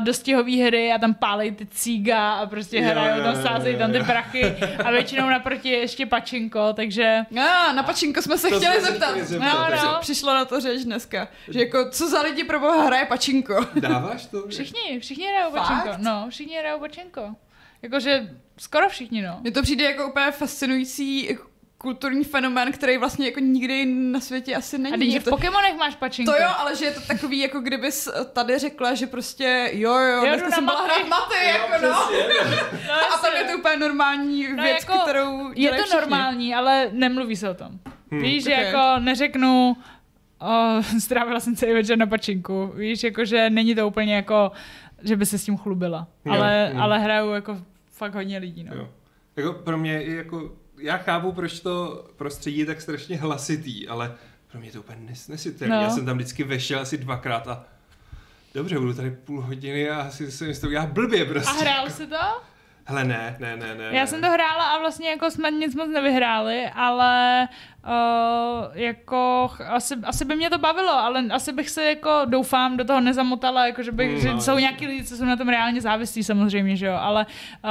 dostihový hry a tam pálej ty cíga a prostě Jo, hrajou, jo, tam sázejí tam ty prachy a většinou naproti je ještě pačinko, takže A, na pačinko jsme se To chtěli zeptat. chtěli zeptat, No, takže no. Přišlo na to řeč dneska. Že jako, co za lidi pro boha hraje pačinko? Dáváš to? všichni, všichni hrajou pačinko. No, všichni hrajou pačinko. Jakože skoro všichni, no. Mně to přijde jako úplně fascinující kulturní fenomén, který vlastně jako nikdy na světě asi není. A i v to, Pokémonech máš pačinko. to jo, ale že je to takový, jako kdybys tady řekla, že prostě jo, jo, Jo, dneska jsem byla hrát maty, jako no. no, A tam je to úplně normální No, věc, jako, kterou Je to všichni. normální, ale nemluví se o tom. Hmm. Víš, že Ok. jako neřeknu, o, strávila jsem celý večer na pačinku. Víš, jako že není to úplně jako, že by se s tím chlubila. Jo, Ale, hmm. ale hrajou jako fakt hodně lidí, no. Jo. Jako pro mě jako, já chápu, proč to prostředí je tak strašně hlasitý, ale pro mě je to úplně nesnesitelné. No. Já jsem tam vždycky vešel asi dvakrát a dobře, budu tady půl hodiny a asi se mi toho udělá blbě prostě. A hrál jsi to? Hele, ne, ne, ne, ne. Já ne. jsem to hrála a vlastně jako jsme nic moc nevyhráli, ale uh, jako asi, asi by mě to bavilo, ale asi bych se jako doufám do toho nezamotala, jako že, bych, Mm, že no, jsou jasně. nějaký lidi, co jsou na tom reálně závislí samozřejmě, že jo, ale uh,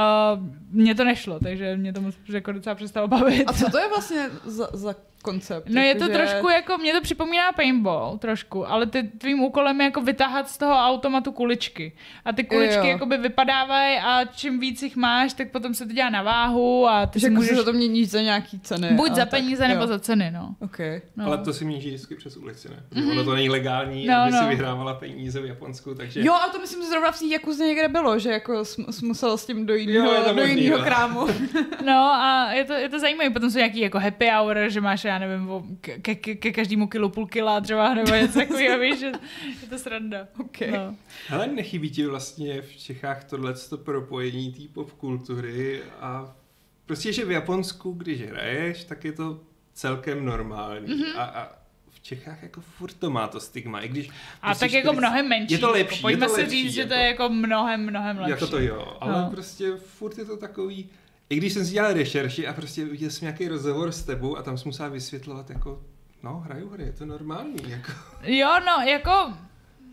mně to nešlo, takže mě to moc jako docela přestalo bavit. A co to je vlastně za, za koncept? No je to Jakože- trošku jako, mě to připomíná paintball trošku, ale ty, tvým úkolem je jako vytáhat z toho automatu kuličky. A ty kuličky Jo. jakoby vypadávají a čím víc jich máš, tak potom se to dělá na váhu a ty Že si jako můžeš... to mění za nějaký ceny. Buď za tak, peníze, jo. nebo za ceny, no. OK. no. Ale to si míří vždycky přes ulici, ne? Mm-hmm. Ono to není legální, No, no, aby no. si vyhrávala peníze v Japonsku, takže... Jo, ale to myslím, že zrovna v té Jakuze někde bylo, že jako jsi, musel s tím do Jo, jiného, to do jiného no. krámu. No a je to, je to zajímavé, potom jsou nějaký jako happy hour, že máš, já nevím, o- ke, ke, ke každému kilu půl kila třeba, nebo něco takového, víš, že je to sranda. OK. No. Hele, nechybí ti vlastně v Čechách tohle propojení té popkultury a prostě, že v Japonsku, když hraješ, tak je to celkem normální. Mhm. Mm-hmm. A, a v Čechách jako furt to má to stigma, i když... A prostě tak jako 40 mnohem menší. Je to lepší, jako, pojďme je to si lepší, říct, že to jako- je jako mnohem, mnohem lepší. Jako to jo, ale No. prostě furt je to takový... I když jsem si dělal rešerši a prostě viděl jsem nějaký rozhovor s tebou a tam jsem musel vysvětlovat jako, no hraju hry, je to normální, jako. Jo, no, jako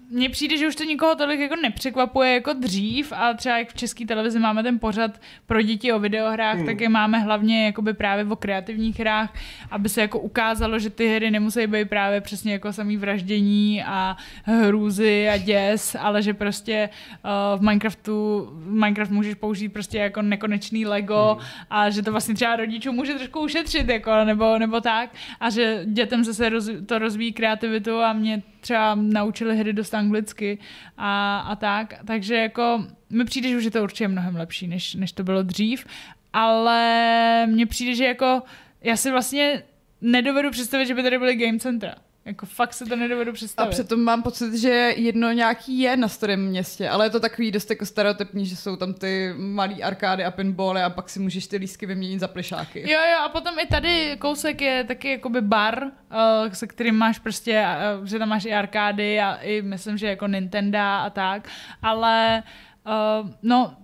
mně přijde, že už to nikoho tolik jako nepřekvapuje jako dřív a třeba jak v české televizi máme ten pořad pro děti o videohrách, hmm. Tak je máme hlavně jakoby právě o kreativních hrách, aby se jako ukázalo, že ty hry nemusí být právě přesně jako samý vraždění a hrůzy a děs, ale že prostě uh, v Minecraftu Minecraft můžeš použít prostě jako nekonečný Lego hmm. a že to vlastně třeba rodičům může trošku ušetřit jako, nebo, nebo tak a že dětem zase roz, to rozvíjí kreativitu a mě třeba naučili hry dost anglicky a, a tak, takže jako mi přijde, že už je to určitě mnohem lepší, než, než to bylo dřív, ale mně přijde, že jako já si vlastně nedovedu představit, že by tady byly game centra. Jako fakt se to nedovedu A představit. přitom mám pocit, že jedno nějaký je na starém městě, ale je to takový dost jako stereotypní, že jsou tam ty malý arkády a pinbally a pak si můžeš ty lísky vyměnit za plišáky. Jo, jo, a potom i tady kousek je taky jakoby bar, uh, se kterým máš prostě, uh, že tam máš i arkády a i myslím, že jako Nintendo a tak, ale uh, no,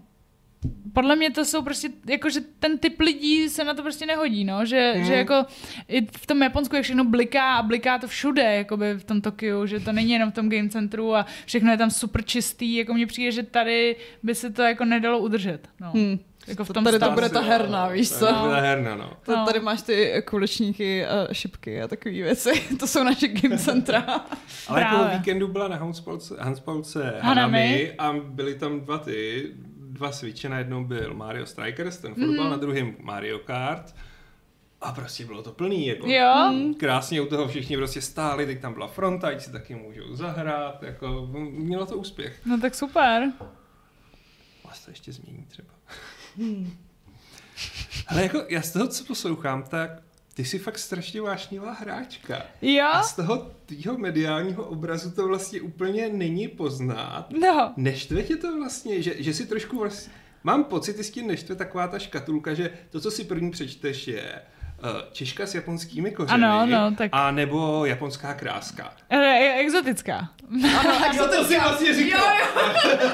podle mě to jsou prostě, jako že ten typ lidí se na to prostě nehodí, no, že, Mhm. že jako i v tom Japonsku je všechno bliká a bliká to všude, jakoby v tom Tokiu, že to není jenom v tom game centru a všechno je tam super čistý, jako mně přijde, že tady by se to jako nedalo udržet, no. Hmm. Jako v To tom tady to stavu. bude ta herna, víš co? To bude herna, no. To, No. Tady máš ty kulečníky a šipky a takové věci. To jsou naše game centra. Ale jako víkendu byla na Hanspolce. Hanami a byly tam dva ty, dva switche, na jednom byl Mario Strikers, ten fotbal, Mhm. mm. na druhém Mario Kart. A prostě bylo to plný, jako. Jo, Krásně u toho všichni prostě stáli, teď tam byla fronta, ať si taky můžou zahrát, jako mělo to úspěch. no tak super. Vás to ještě změní třeba. Ale jako já z toho, co poslouchám, tak ty jsi fakt strašně vášnivá hráčka. Jo, A z toho tvýho mediálního obrazu to vlastně úplně není poznat. no. Neštve tě to vlastně, že, že si trošku vlastně... Mám pocit, že s tím neštve taková ta škatulka, že to, co si první přečteš, je Češka s japonskými kořeny, Ano, no, tak- a nebo japonská kráska. Eh, Exotická. Ano, Co to si vlastně říkal? Jo,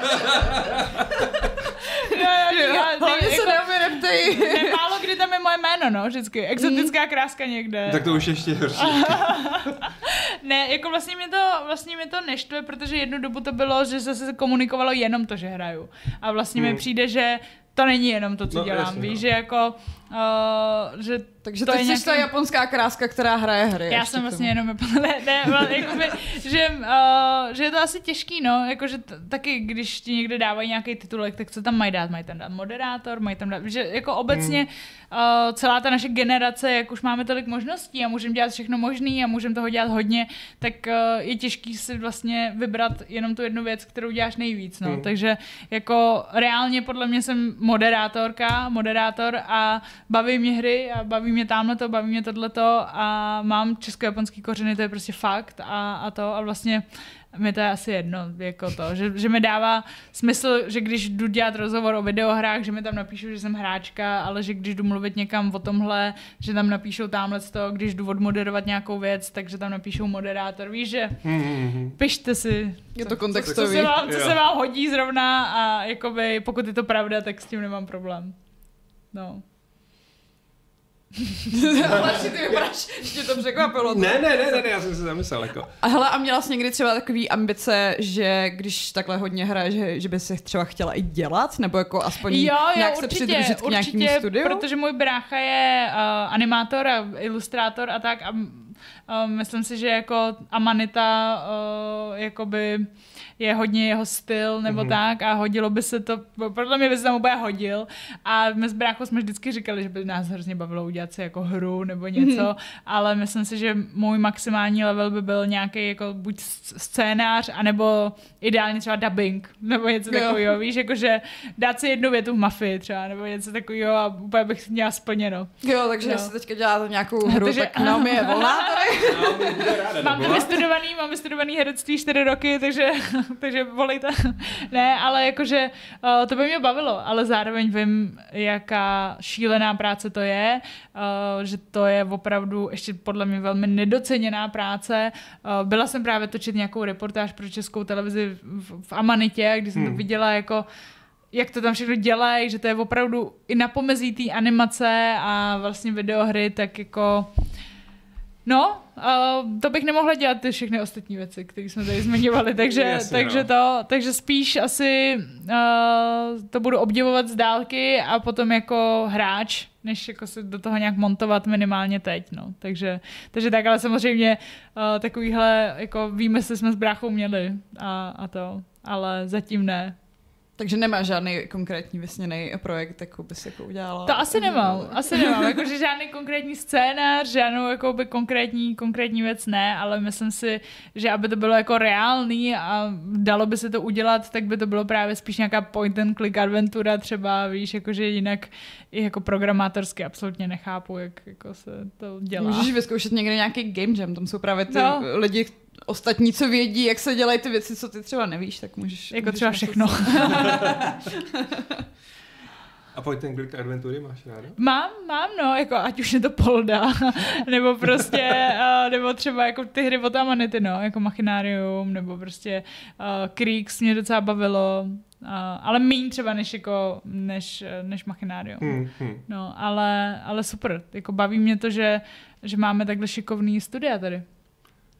Jo, jo, jo, já- hlavně se jako- mě neptej. Ne, málo kdy tam je moje jméno, no, vždycky. Exotická kráska někde. Tak to už ještě horší. Ne, jako vlastně mi to, vlastně mi to neštve, protože jednu dobu to bylo, že se komunikovalo jenom to, že hraju. A vlastně mi Hmm. přijde, že to není jenom to, co No, dělám. jasně, Víš, no. že jako, uh, že Takže To je jsi ta nějaký- japonská kráska, která hraje hry. Já jsem vlastně jenom, ne, ne, jakoby, že, uh, že je to asi těžký, no, jakože t- taky, když ti někde dávají nějaký titulek, tak co tam mají dát? Mají tam dát moderátor, mají tam dát, že jako obecně Hmm. uh, celá ta naše generace, jak už máme tolik možností a můžeme dělat všechno možný a můžeme toho dělat hodně, tak uh, je těžký si vlastně vybrat jenom tu jednu věc, kterou děláš nejvíc, no, Hmm. takže jako reálně podle mě jsem moderátorka, moderátor a baví mě hry a baví mě tamhle to, baví mě tohleto a mám česko-japonský kořeny, to je prostě fakt a, a to a vlastně mi to je asi jedno, jako to, že, že mi dává smysl, že když jdu dělat rozhovor o videohrách, že mi tam napíšou, že jsem hráčka, ale že když jdu mluvit někam o tomhle, že tam napíšou tamhle to, když jdu odmoderovat nějakou věc, takže tam napíšou moderátor, víš, že Mhm. pište si, Je to co kontextový. se, vám, co se vám hodí zrovna a jakoby, pokud je to pravda, tak s tím nemám problém. No. Ale ty vypadáš, ještě to překvapilo. Ne, ne, ne, ne, ne, já jsem se zamyslel, jako. A hele, a měla jsi někdy třeba takový ambice, že když takhle hodně hraje, že, že by si třeba chtěla i dělat? Nebo jako aspoň Jo, jo, nějak se určitě, přidružit k nějakému určitě, studiu? protože můj brácha je uh, animátor a ilustrátor a tak a uh, myslím si, že jako Amanita uh, jakoby je hodně jeho styl nebo Mhm. mm-hmm. tak a hodilo by se to, podle mě by se tam úplně hodil a my s bráchou jsme vždycky říkali, že by nás hrozně bavilo udělat si jako hru nebo něco, mm-hmm. ale myslím si, že můj maximální level by byl nějaký jako buď scénář, anebo ideálně třeba dubbing, nebo něco Jo. takového, víš, jakože dát si jednu větu v mafii třeba, nebo něco takového a úplně bych měla splněno. Jo, takže No. jestli teďka děláte nějakou hru, Takže- tak Naomi je volná tady. Mám to vystudovaný, mám vystudovaný herectví čtyři roky, takže, takže volejte. ne, ale jakože uh, to by mě bavilo, ale zároveň vím, jaká šílená práce to je, uh, že to je opravdu ještě podle mě velmi nedoceněná práce. Uh, byla jsem právě točit nějakou reportáž pro českou televizi v, v Amanitě, kdy jsem to Hmm. viděla jako jak to tam všechno dělají, že to je opravdu i na pomezí té animace a vlastně videohry, tak jako No, uh, to bych nemohla dělat ty všechny ostatní věci, které jsme tady zmiňovali, takže, Jasně, takže, no. to, takže spíš asi uh, to budu obdivovat z dálky a potom jako hráč, než jako se do toho nějak montovat minimálně teď, no. Takže, takže tak, ale samozřejmě uh, takovýhle jako výmysly jsme s bráchou měli a, a to, ale zatím ne. Takže nemá žádný konkrétní vysněný projekt, jako bys jako udělala. To asi nemám, asi nemám, jakože žádný konkrétní scénář, žádnou jakoby konkrétní, konkrétní věc ne, ale myslím si, že aby to bylo jako reálný a dalo by se to udělat, tak by to bylo právě spíš nějaká point and click adventura třeba, víš, jakože jinak i jako programátorsky absolutně nechápu, jak jako se to dělá. Můžeš vyzkoušet někde nějaký game jam, tam jsou právě ty No. lidi ostatní, co vědí, jak se dělají ty věci, co ty třeba nevíš, tak můžeš... Jako můžeš třeba všechno. A point and click adventury máš ráda? Mám, mám, no, jako ať už je to Polda, nebo prostě, uh, nebo třeba jako ty hry od Amanity, no, jako Machinarium, nebo prostě uh, Creeks mě docela bavilo, uh, ale méně třeba než jako, než, eh, než Machinarium. Hmm, hmm. No, ale, ale super, jako baví mě to, že, že máme takhle šikovný studia tady.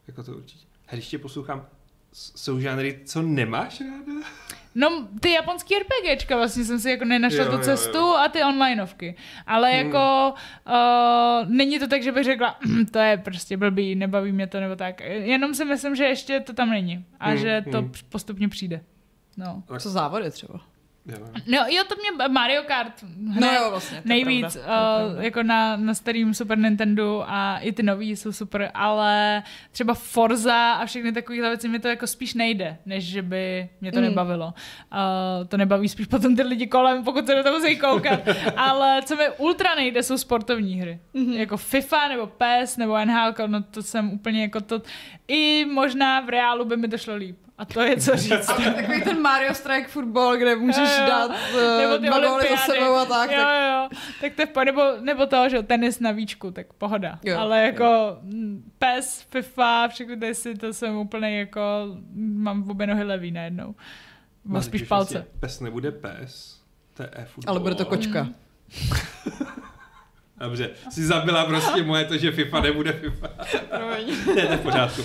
Jako to určitě. A když tě poslouchám, jsou žánry, co nemáš ráda? No, ty japonský RPGčka vlastně jsem si jako nenašla Jo, tu jo, cestu jo. a ty onlineovky. Ale Hmm. jako uh, není to tak, že bych řekla, "Hm, to je prostě blbý, nebaví mě to nebo tak. Jenom si myslím, že ještě to tam není a Hmm, že to hmm. postupně přijde. No. Co závody třeba? Jo, jo. no, jo, to mě Mario Kart No jo, vlastně. nejvíc, pravda, uh, pravda. jako na, na starým Super Nintendo a i ty nový jsou super, ale třeba Forza a všechny takovéhle věci mi to jako spíš nejde, než že by mě to Mm. nebavilo. Uh, to nebaví spíš potom ty lidi kolem, pokud se do toho musí koukat. ale co mi ultra nejde, jsou sportovní hry. Mhm. Jako FIFA nebo PES nebo NHL, no to jsem úplně jako to, i možná v reálu by mi to šlo líp. A to je co říct. Takový ten Mario Strike Football, kde můžeš Jo, jo. dát Nebo uh, ty dva góly za sebou a tak. Jo, tak jo, tak to je v po- nebo, nebo to, že jo, tenis na víčku, tak pohoda. Jo, Ale jako mm, PES, FIFA, všechny ty si, to jsem úplně jako, mám v obě nohy levý najednou. No, spíš palce. Vlastně pes nebude pes, to je e-football. Ale bude to kočka. Dobře, si zabila prostě moje to, že FIFA nebude FIFA. ne, to je v pořádku.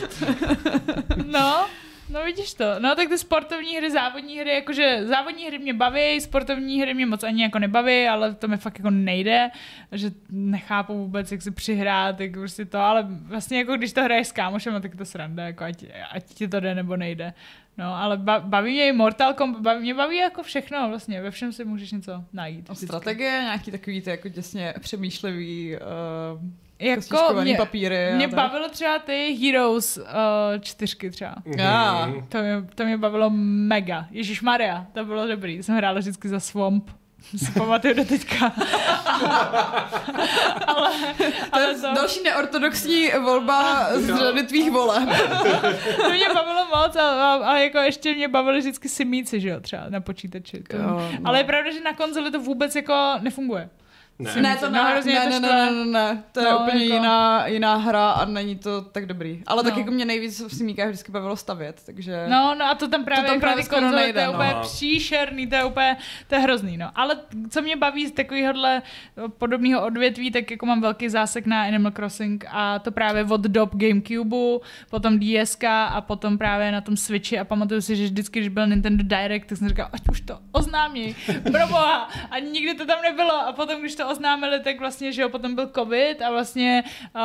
No, no vidíš to. No tak ty sportovní hry, závodní hry, jakože závodní hry mě baví, sportovní hry mě moc ani jako nebaví, ale to mi fakt jako nejde, že nechápu vůbec, jak si přihrát, jak prostě to, ale vlastně jako když to hraješ s kámošem, tak to sranda, jako ať, ať ti to jde nebo nejde. No, ale ba- baví mě i Mortal Kombat, baví, mě baví jako všechno vlastně, ve všem si můžeš něco najít. A strategie, nějaký takový ty jako děsně přemýšlivý uh, Jako mě, papíry. mě tak. bavilo třeba ty Heroes uh, čtyřky třeba. Já. Mhm. To mě, to mě bavilo mega. Ježíš Maria, to bylo dobrý. Jsem hrála vždycky za Swamp. Si pamatuju do teďka. ale, To je ale to, další neortodoxní volba z Jo. řady tvých voleb. to mě bavilo moc a, a, a, jako ještě mě bavily vždycky simíci, že jo, třeba na počítači. To, Jo, no. Ale je pravda, že na konzoli to vůbec jako nefunguje. Ne. Ne, to No, ne, hrozně ne, to ne, ne, ne, ne, ne, to je No, úplně jako- jiná, jiná hra a není to tak dobrý. Ale tak No. jako mě nejvíc v Simíkách vždycky bavilo stavět, takže... No, no a to tam právě, To tam právě skoro konzole, nejde, to je no. úplně Aha. příšerný, to je úplně, to je hrozný, no. Ale co mě baví z takovéhohle podobného odvětví, tak jako mám velký zásek na Animal Crossing a to právě od dob Gamecube, potom DSK a potom právě na tom Switchi a pamatuju si, že vždycky, když byl Nintendo Direct, tak jsem říkal, ať už to oznámí, proboha. A nikdy to tam nebylo a potom, když to oznámili, tak vlastně, že jo, potom byl covid a vlastně uh,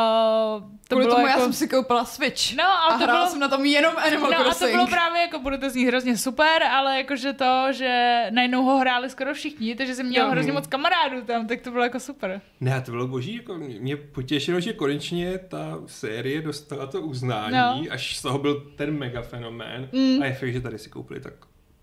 to Kvůli bylo tomu jako... já jsem si koupila Switch. No a, a to hrála bylo... jsem na tom jenom Animal No a to Crossing. bylo právě jako, bude to znít hrozně super, ale jakože to, že najednou ho hráli skoro všichni, takže jsem měl Jo. hrozně moc kamarádů tam, tak to bylo jako super. Ne, to bylo boží, jako mě- mě potěšilo, že konečně ta série dostala to uznání, No. až z toho byl ten mega fenomén. Mm. A je fakt, že tady si koupili tak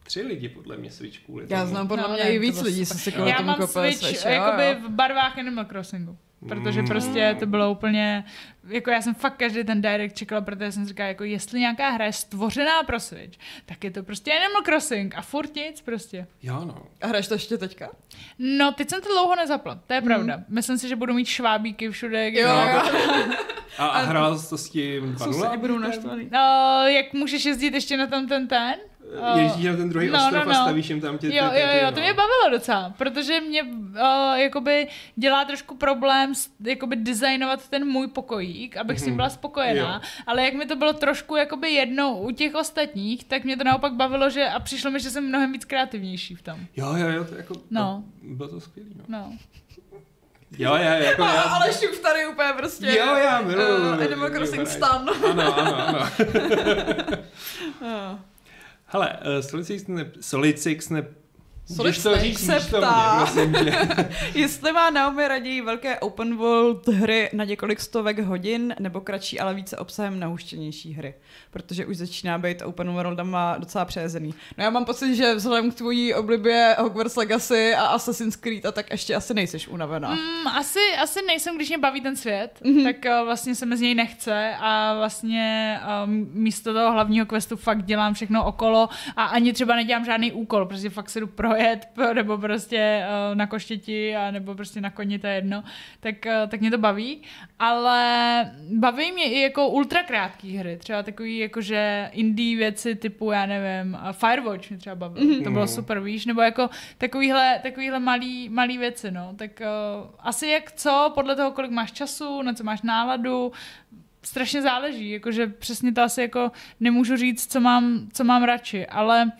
tři lidi podle mě Switch kvůli Já tomu. znám podle No, mě i víc lidí, co si kvůli Já tomu mám koupili Switch, Switch. jo, jakoby jo. v barvách Animal Crossingu. Protože Mm. prostě to bylo úplně, jako já jsem fakt každý ten direct čekala, protože jsem říkala, jako jestli nějaká hra je stvořená pro Switch, tak je to prostě Animal Crossing a furt nic prostě. Jo, no. A hraješ to ještě teďka? No, teď jsem to dlouho nezapla, to je pravda. Myslím si, že budu mít švábíky všude. kde- Jo, jo. A, a hrál jsi to s tím Sousedi 2.0? budou naštvaný. No, jak můžeš jezdit ještě na tam ten ten? Uh, Jezdíš na ten druhý no, ostrov no, a no. stavíš jim tam tě... Jo, ty- jo, ty- jo, no. to mě bavilo docela, protože mě uh, jakoby dělá trošku problém s, jakoby designovat ten můj pokojík, abych s tím Mhm. byla spokojená, Jo. ale jak mi to bylo trošku jakoby jedno u těch ostatních, tak mě to naopak bavilo, že a přišlo mi, že jsem mnohem víc kreativnější v tom. Jo, jo, jo, to jako... No. To, bylo to skvělý, no. No. Jo, jo, jako A, já... ale šup tady úplně prostě. Jo, já miluju. uh, Animal Crossing stan. Ano, ano, ano. Hele, uh, Solid ne, Solid Six ne... Solid Můžeš to říct se ptá. mě, prosím tě. Jestli má Naomi raději velké open world hry na několik stovek hodin, nebo kratší, ale více obsahem nahuštěnější hry. Protože už začíná být open worldama docela přejezený. No já mám pocit, že vzhledem k tvojí oblibě Hogwarts Legacy a Assassin's Creed a tak ještě asi nejseš unavená. Mm, asi, asi nejsem, když mě baví ten svět, Mhm. mm-hmm. tak uh, vlastně se mi z něj nechce a vlastně um, místo toho hlavního questu fakt dělám všechno okolo a ani třeba nedělám žádný úkol, prostě fakt se jdu projet p- nebo prostě uh, na koštěti a nebo prostě na koni, to je jedno, tak, uh, tak mě to baví, ale baví mě i jako ultra krátký hry, třeba takový jakože indie věci typu, já nevím, uh, Firewatch mě třeba bavil, mm-hmm. to bylo Mhm. super, víš, nebo jako takovýhle, takovýhle malý, malý věci, no, tak uh, asi jak co, podle toho, kolik máš času, na co máš náladu, strašně záleží, jakože přesně to asi jako nemůžu říct, co mám, co mám radši, ale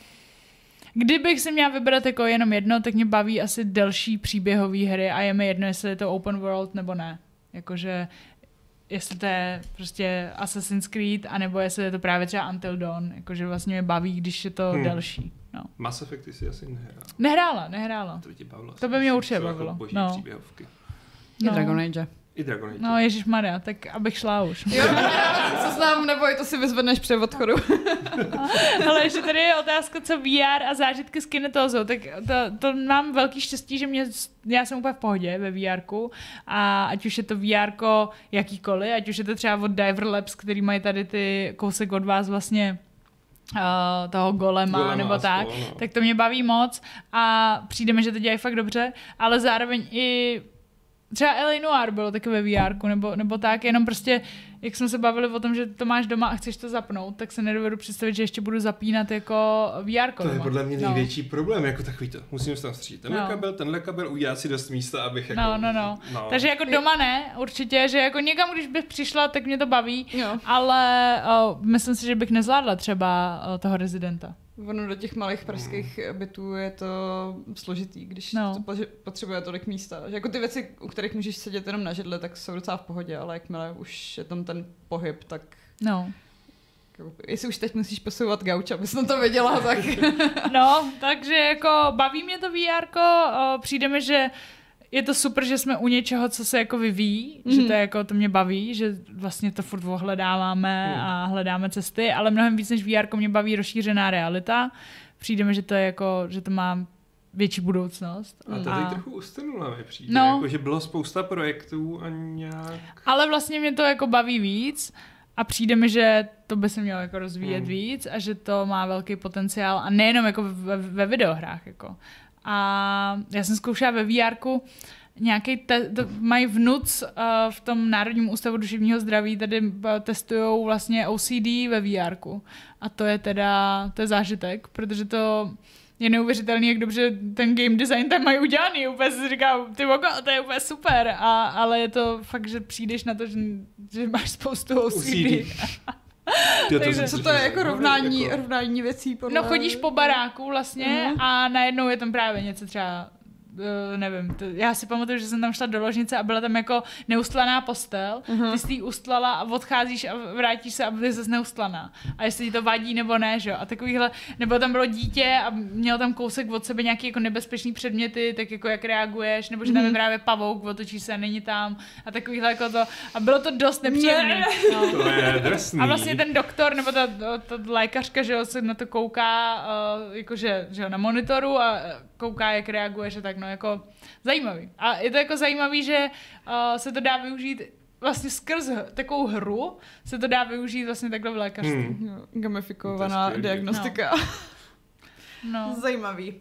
kdybych si měla vybrat jako jenom jedno, tak mě baví asi delší příběhové hry a je mi jedno, jestli je to open world nebo ne. Jakože jestli to je prostě Assassin's Creed, anebo jestli je to právě třeba Until Dawn, jakože vlastně mě baví, když je to Hmm. delší. No. Mass Effect ty si asi nehrál. Nehrála, nehrála. To by tě bavilo. To by mě určitě jako bavilo, Boží no. příběhovky. I No. Dragon Age. I Dragon Age. No, Ježíš Maria, tak abych šla už. Jo, co znám, neboj, to si vyzvedneš při odchodu. Ale ještě tady je otázka, co VR a zážitky s kinetózou. Tak to, to mám velký štěstí, že mě, já jsem úplně v pohodě ve VR a ať už je to VR jakýkoliv, ať už je to třeba od Diver Labs, který mají tady ty kousek od vás vlastně uh, toho golema, Golema nebo tak, spolu, no. tak to mě baví moc a přijde mi, že to dělají fakt dobře, ale zároveň i třeba L.A. Noir bylo taky ve VR, nebo, nebo tak, jenom prostě, jak jsme se bavili o tom, že to máš doma a chceš to zapnout, tak se nedovedu představit, že ještě budu zapínat jako VR. To je podle mě No. největší problém, jako takový to. Musím se tam střílet tenhle No. kabel, tenhle kabel, udělat si dost místa, abych jako... No, no, no. Takže jako doma ne, určitě, že jako někam, když bych přišla, tak mě to baví, Jo. ale uh, myslím si, že bych nezvládla třeba uh, toho rezidenta. Ono do těch malých pražských bytů je to složitý, když No. no. to potřebuje tolik místa. Že jako ty věci, u kterých můžeš sedět jenom na židli, tak jsou docela v pohodě, ale jakmile už je tam ten pohyb, tak No. jako, jestli už teď musíš posouvat gauč, abys na to věděla, tak No, takže jako baví mě to VR, přijde mi, že je to super, že jsme u něčeho, co se jako vyvíjí, mm. že to je jako, to mě baví, že vlastně to furt ohledáváme Mm. a hledáme cesty, ale mnohem víc než VR mě baví rozšířená realita. Přijde mi, že to je jako, že to má větší budoucnost. A to teď trochu ustrnula mi přijde, No. jako, že bylo spousta projektů a nějak... Ale vlastně mě to jako baví víc a přijde mi, že to by se mělo jako rozvíjet Hmm. víc a že to má velký potenciál a nejenom jako ve, ve videohrách. Jako. A já jsem zkoušela ve VR nějaký te- to mají v NUC uh, v tom Národním ústavu duševního zdraví, tady testují vlastně OCD ve VR. A to je teda, to je zážitek, protože to je neuvěřitelný, jak dobře ten game design tam mají udělaný. Úplně si říkám, ty vogo, to je úplně super. A, ale je to fakt, že přijdeš na to, že, že máš spoustu OCD. OCD. Jo, Takže co to je jako rovnání, Jako, rovnání věcí podle... No chodíš po baráku vlastně Mhm. a najednou je tam právě něco třeba nevím, to, já si pamatuju, že jsem tam šla do ložnice a byla tam jako neustlaná postel, Mhm. ty jsi ji ustlala a odcházíš a vrátíš se a byly zase neustlaná. A jestli ti to vadí nebo ne, že jo. A takovýhle, nebo tam bylo dítě a mělo tam kousek od sebe nějaký jako nebezpečný předměty, tak jako jak reaguješ, nebo že tam je Mhm. právě pavouk, otočí se a není tam a takovýhle jako to. A bylo to dost nepříjemné. Ne. No. To je drsný. A vlastně ten doktor nebo ta, ta, ta lékařka, že jo, se na to kouká uh, jakože, že jo, na monitoru a eh, kouká, jak reaguješ a tak, no jako zajímavý. A je to jako zajímavý, že uh, se to dá využít vlastně skrz takovou hru se to dá využít vlastně takhle v lékařství. Hmm. Jo, Gamifikovaná diagnostika. No. Zajímavý.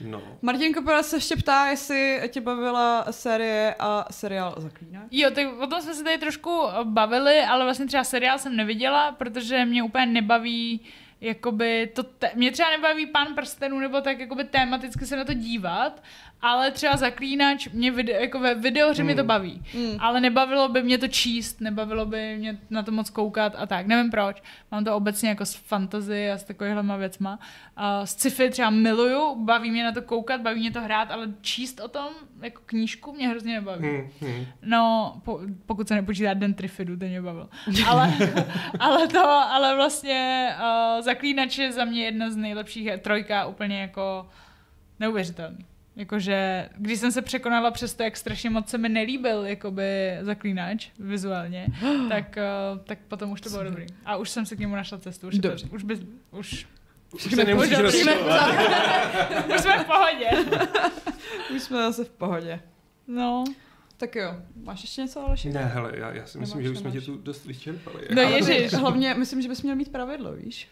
No. Martin Kopera se ještě ptá, jestli tě bavila série a seriál Zaklínač. Jo, tak o tom jsme se tady trošku bavili, ale vlastně třeba seriál jsem neviděla, protože mě úplně nebaví jakoby to, te- mě třeba nebaví pán prstenů, nebo tak jakoby tematicky se na to dívat, ale třeba zaklínač, mě video, jako ve videohře mě to Hmm. baví, Mm. ale nebavilo by mě to číst, nebavilo by mě na to moc koukat a tak, nevím proč. Mám to obecně jako s fantasy a s takovýhlema věcma. A s sci-fi třeba miluju, baví mě na to koukat, baví mě to hrát, ale číst o tom jako knížku mě hrozně nebaví. Hmm. No, po, pokud se nepočítá den Trifidu, ten mě bavil. Ale, ale to, ale vlastně uh, Zaklínač je za mě jedna z nejlepších, trojka úplně jako neuvěřitelný. Jakože, když jsem se překonala přes to, jak strašně moc se mi nelíbil jakoby Zaklínač vizuálně, tak, uh, tak potom už to bylo dobrý. A už jsem se k němu našla cestu. Už, to, už, by, už, Už se nemusíš rozčilovat. už jsme v pohodě. Už jsme zase v pohodě. No. Tak jo, máš ještě něco, Aleši? Ne, hele, já, já si myslím, Nemáš, že už jsme tě tu dost vyčerpali. No Ale- ježiš. Hlavně myslím, že bys měl mít pravidlo, víš?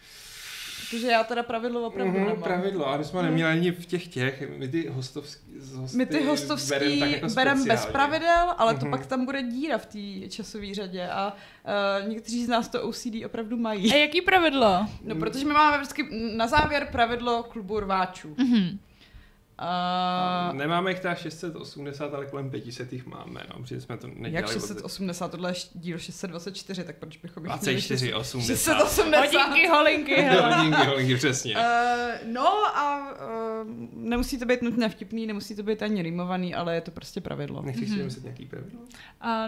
Protože já teda pravidlo opravdu Mhm, nemám. pravidlo, ale my jsme neměli ani v těch těch, my ty hostovský, hosty My ty hostovský berem tak jako berem bez pravidel, ale to Mhm. pak tam bude díra v té časové řadě a uh, někteří z nás to OCD opravdu mají. A jaký pravidlo? No, protože my máme vždycky na závěr pravidlo klubu rváčů. Mhm. Uh, Nemáme jich teda 680, ale kolem 500 jich máme, no, protože jsme to nedělali. jak od- 680, tohle je díl 624, tak proč bychom jich měli 24, 80. 680. Hodinky, holinky, hele. Hodinky, hodinky, přesně. Uh, no a uh, nemusí to být nutně vtipný, nemusí to být ani rýmovaný, ale je to prostě pravidlo. Nechceš si vymyslet nějaký pravidlo? Uh,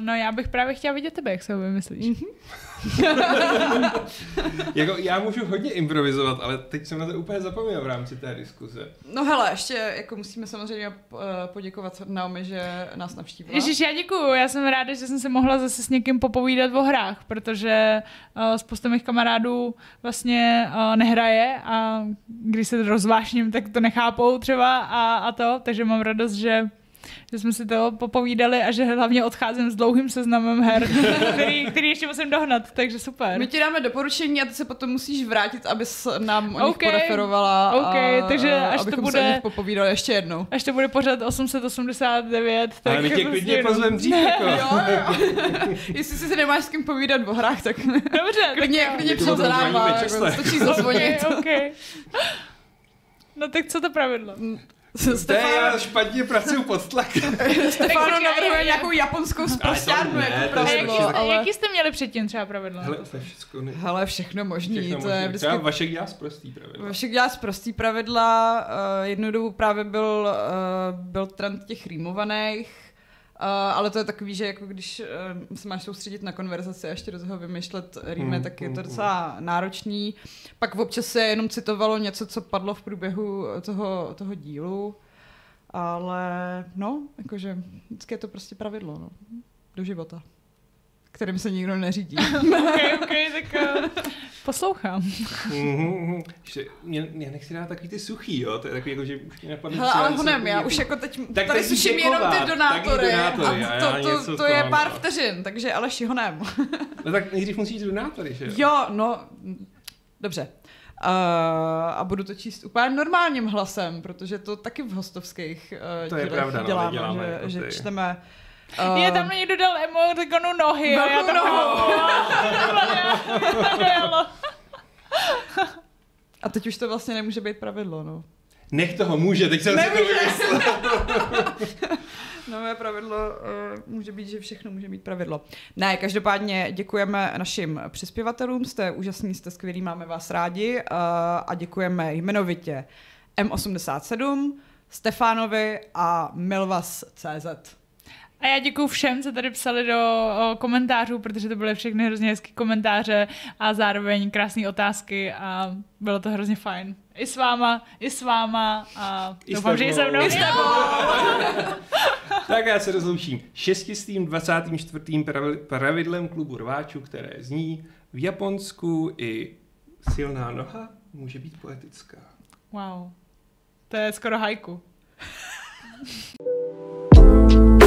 no já bych právě chtěla vidět tebe, jak se ho vymyslíš. Mhm. Jako, já můžu hodně improvizovat, ale teď jsem na to úplně zapomněl v rámci té diskuze. No hele, ještě jako musíme samozřejmě uh, poděkovat Naomi, že nás navštívila. Ježiš, já děkuju, já jsem ráda, že jsem se mohla zase s někým popovídat o hrách, protože uh, spousta mých kamarádů vlastně uh, nehraje a když se rozvášním, tak to nechápou třeba a, a to, takže mám radost, že že jsme si to popovídali a že hlavně odcházím s dlouhým seznamem her, který, který ještě musím dohnat, takže super. My ti dáme doporučení a ty se potom musíš vrátit, abys nám o nich Okay. poreferovala. Okay, a, takže a, až to abychom bude- se o nich popovídali ještě jednou. Až to bude pořád 889, tak Ale my tě klidně pozvem dřív, jako. Jo, jo. Jestli si nemáš s kým povídat o hrách, tak Dobře, klidně, tak klidně to přijď za náma, jako, stačí zazvonit. Okay, okay. No tak co to pravidlo? To je, Stefano, já špatně pracuju pod tlakem. Stefano navrhuje nějakou japonskou zprostárnu ne, jako to je jaký, pravidlo, ale- jaký jste měli předtím třeba pravidlo? Hele, to je všechno. Ne... Hele, všechno možný, všechno to je možný. vždycky... Třeba Vašek dělá prostý pravidla. Vašek dělá prostý pravidla, uh, jednu dobu právě byl, uh, byl trend těch rýmovaných, ale to je takový, že jako když uh, se máš soustředit na konverzaci a ještě do toho vymýšlet rýmy, Hmm, tak je to hmm, docela náročný. Pak občas se jenom citovalo něco, co padlo v průběhu toho, toho dílu, ale no, jakože vždycky je to prostě pravidlo, no, do života, kterým se nikdo neřídí. ok, ok, tak uh, poslouchám. Mhm. Že mě, mě nechci dát takový ty suchý, jo? To je takový, jako, že už mě napadne Hele, ale honem, já už jako teď Tak tady děkovat, jenom ty donátory, donátory, a a já to, to, z to je pár mám. vteřin, takže Aleši honem. No tak nejdřív musíš donátory, že jo? Jo, no, dobře. Uh, a budu to číst úplně normálním hlasem, protože to taky v hostovských uh, To je pravda, no, děláme, děláme že, jako že čteme Uh, je tam někdo dal emotikonu nohy a já to Velkou nohu. A teď už to vlastně nemůže být pravidlo, no. Nech toho může, teď jsem si to. Nové pravidlo uh, může být, že všechno může být pravidlo. Ne, každopádně děkujeme našim přispěvatelům, jste úžasní, jste skvělí, máme vás rádi uh, a děkujeme jmenovitě M87, Stefánovi a Milvas.cz. A já děkuji všem, co tady psali do komentářů, protože to byly všechny hrozně hezké komentáře a zároveň krásné otázky a bylo to hrozně fajn. I s váma, i s váma a I doufám, že i se mnou. I s Tak já se rozloučím šestistým 24. pravi- pravidlem klubu rváčů, které zní v Japonsku i silná noha může být poetická. Wow. To je skoro hajku.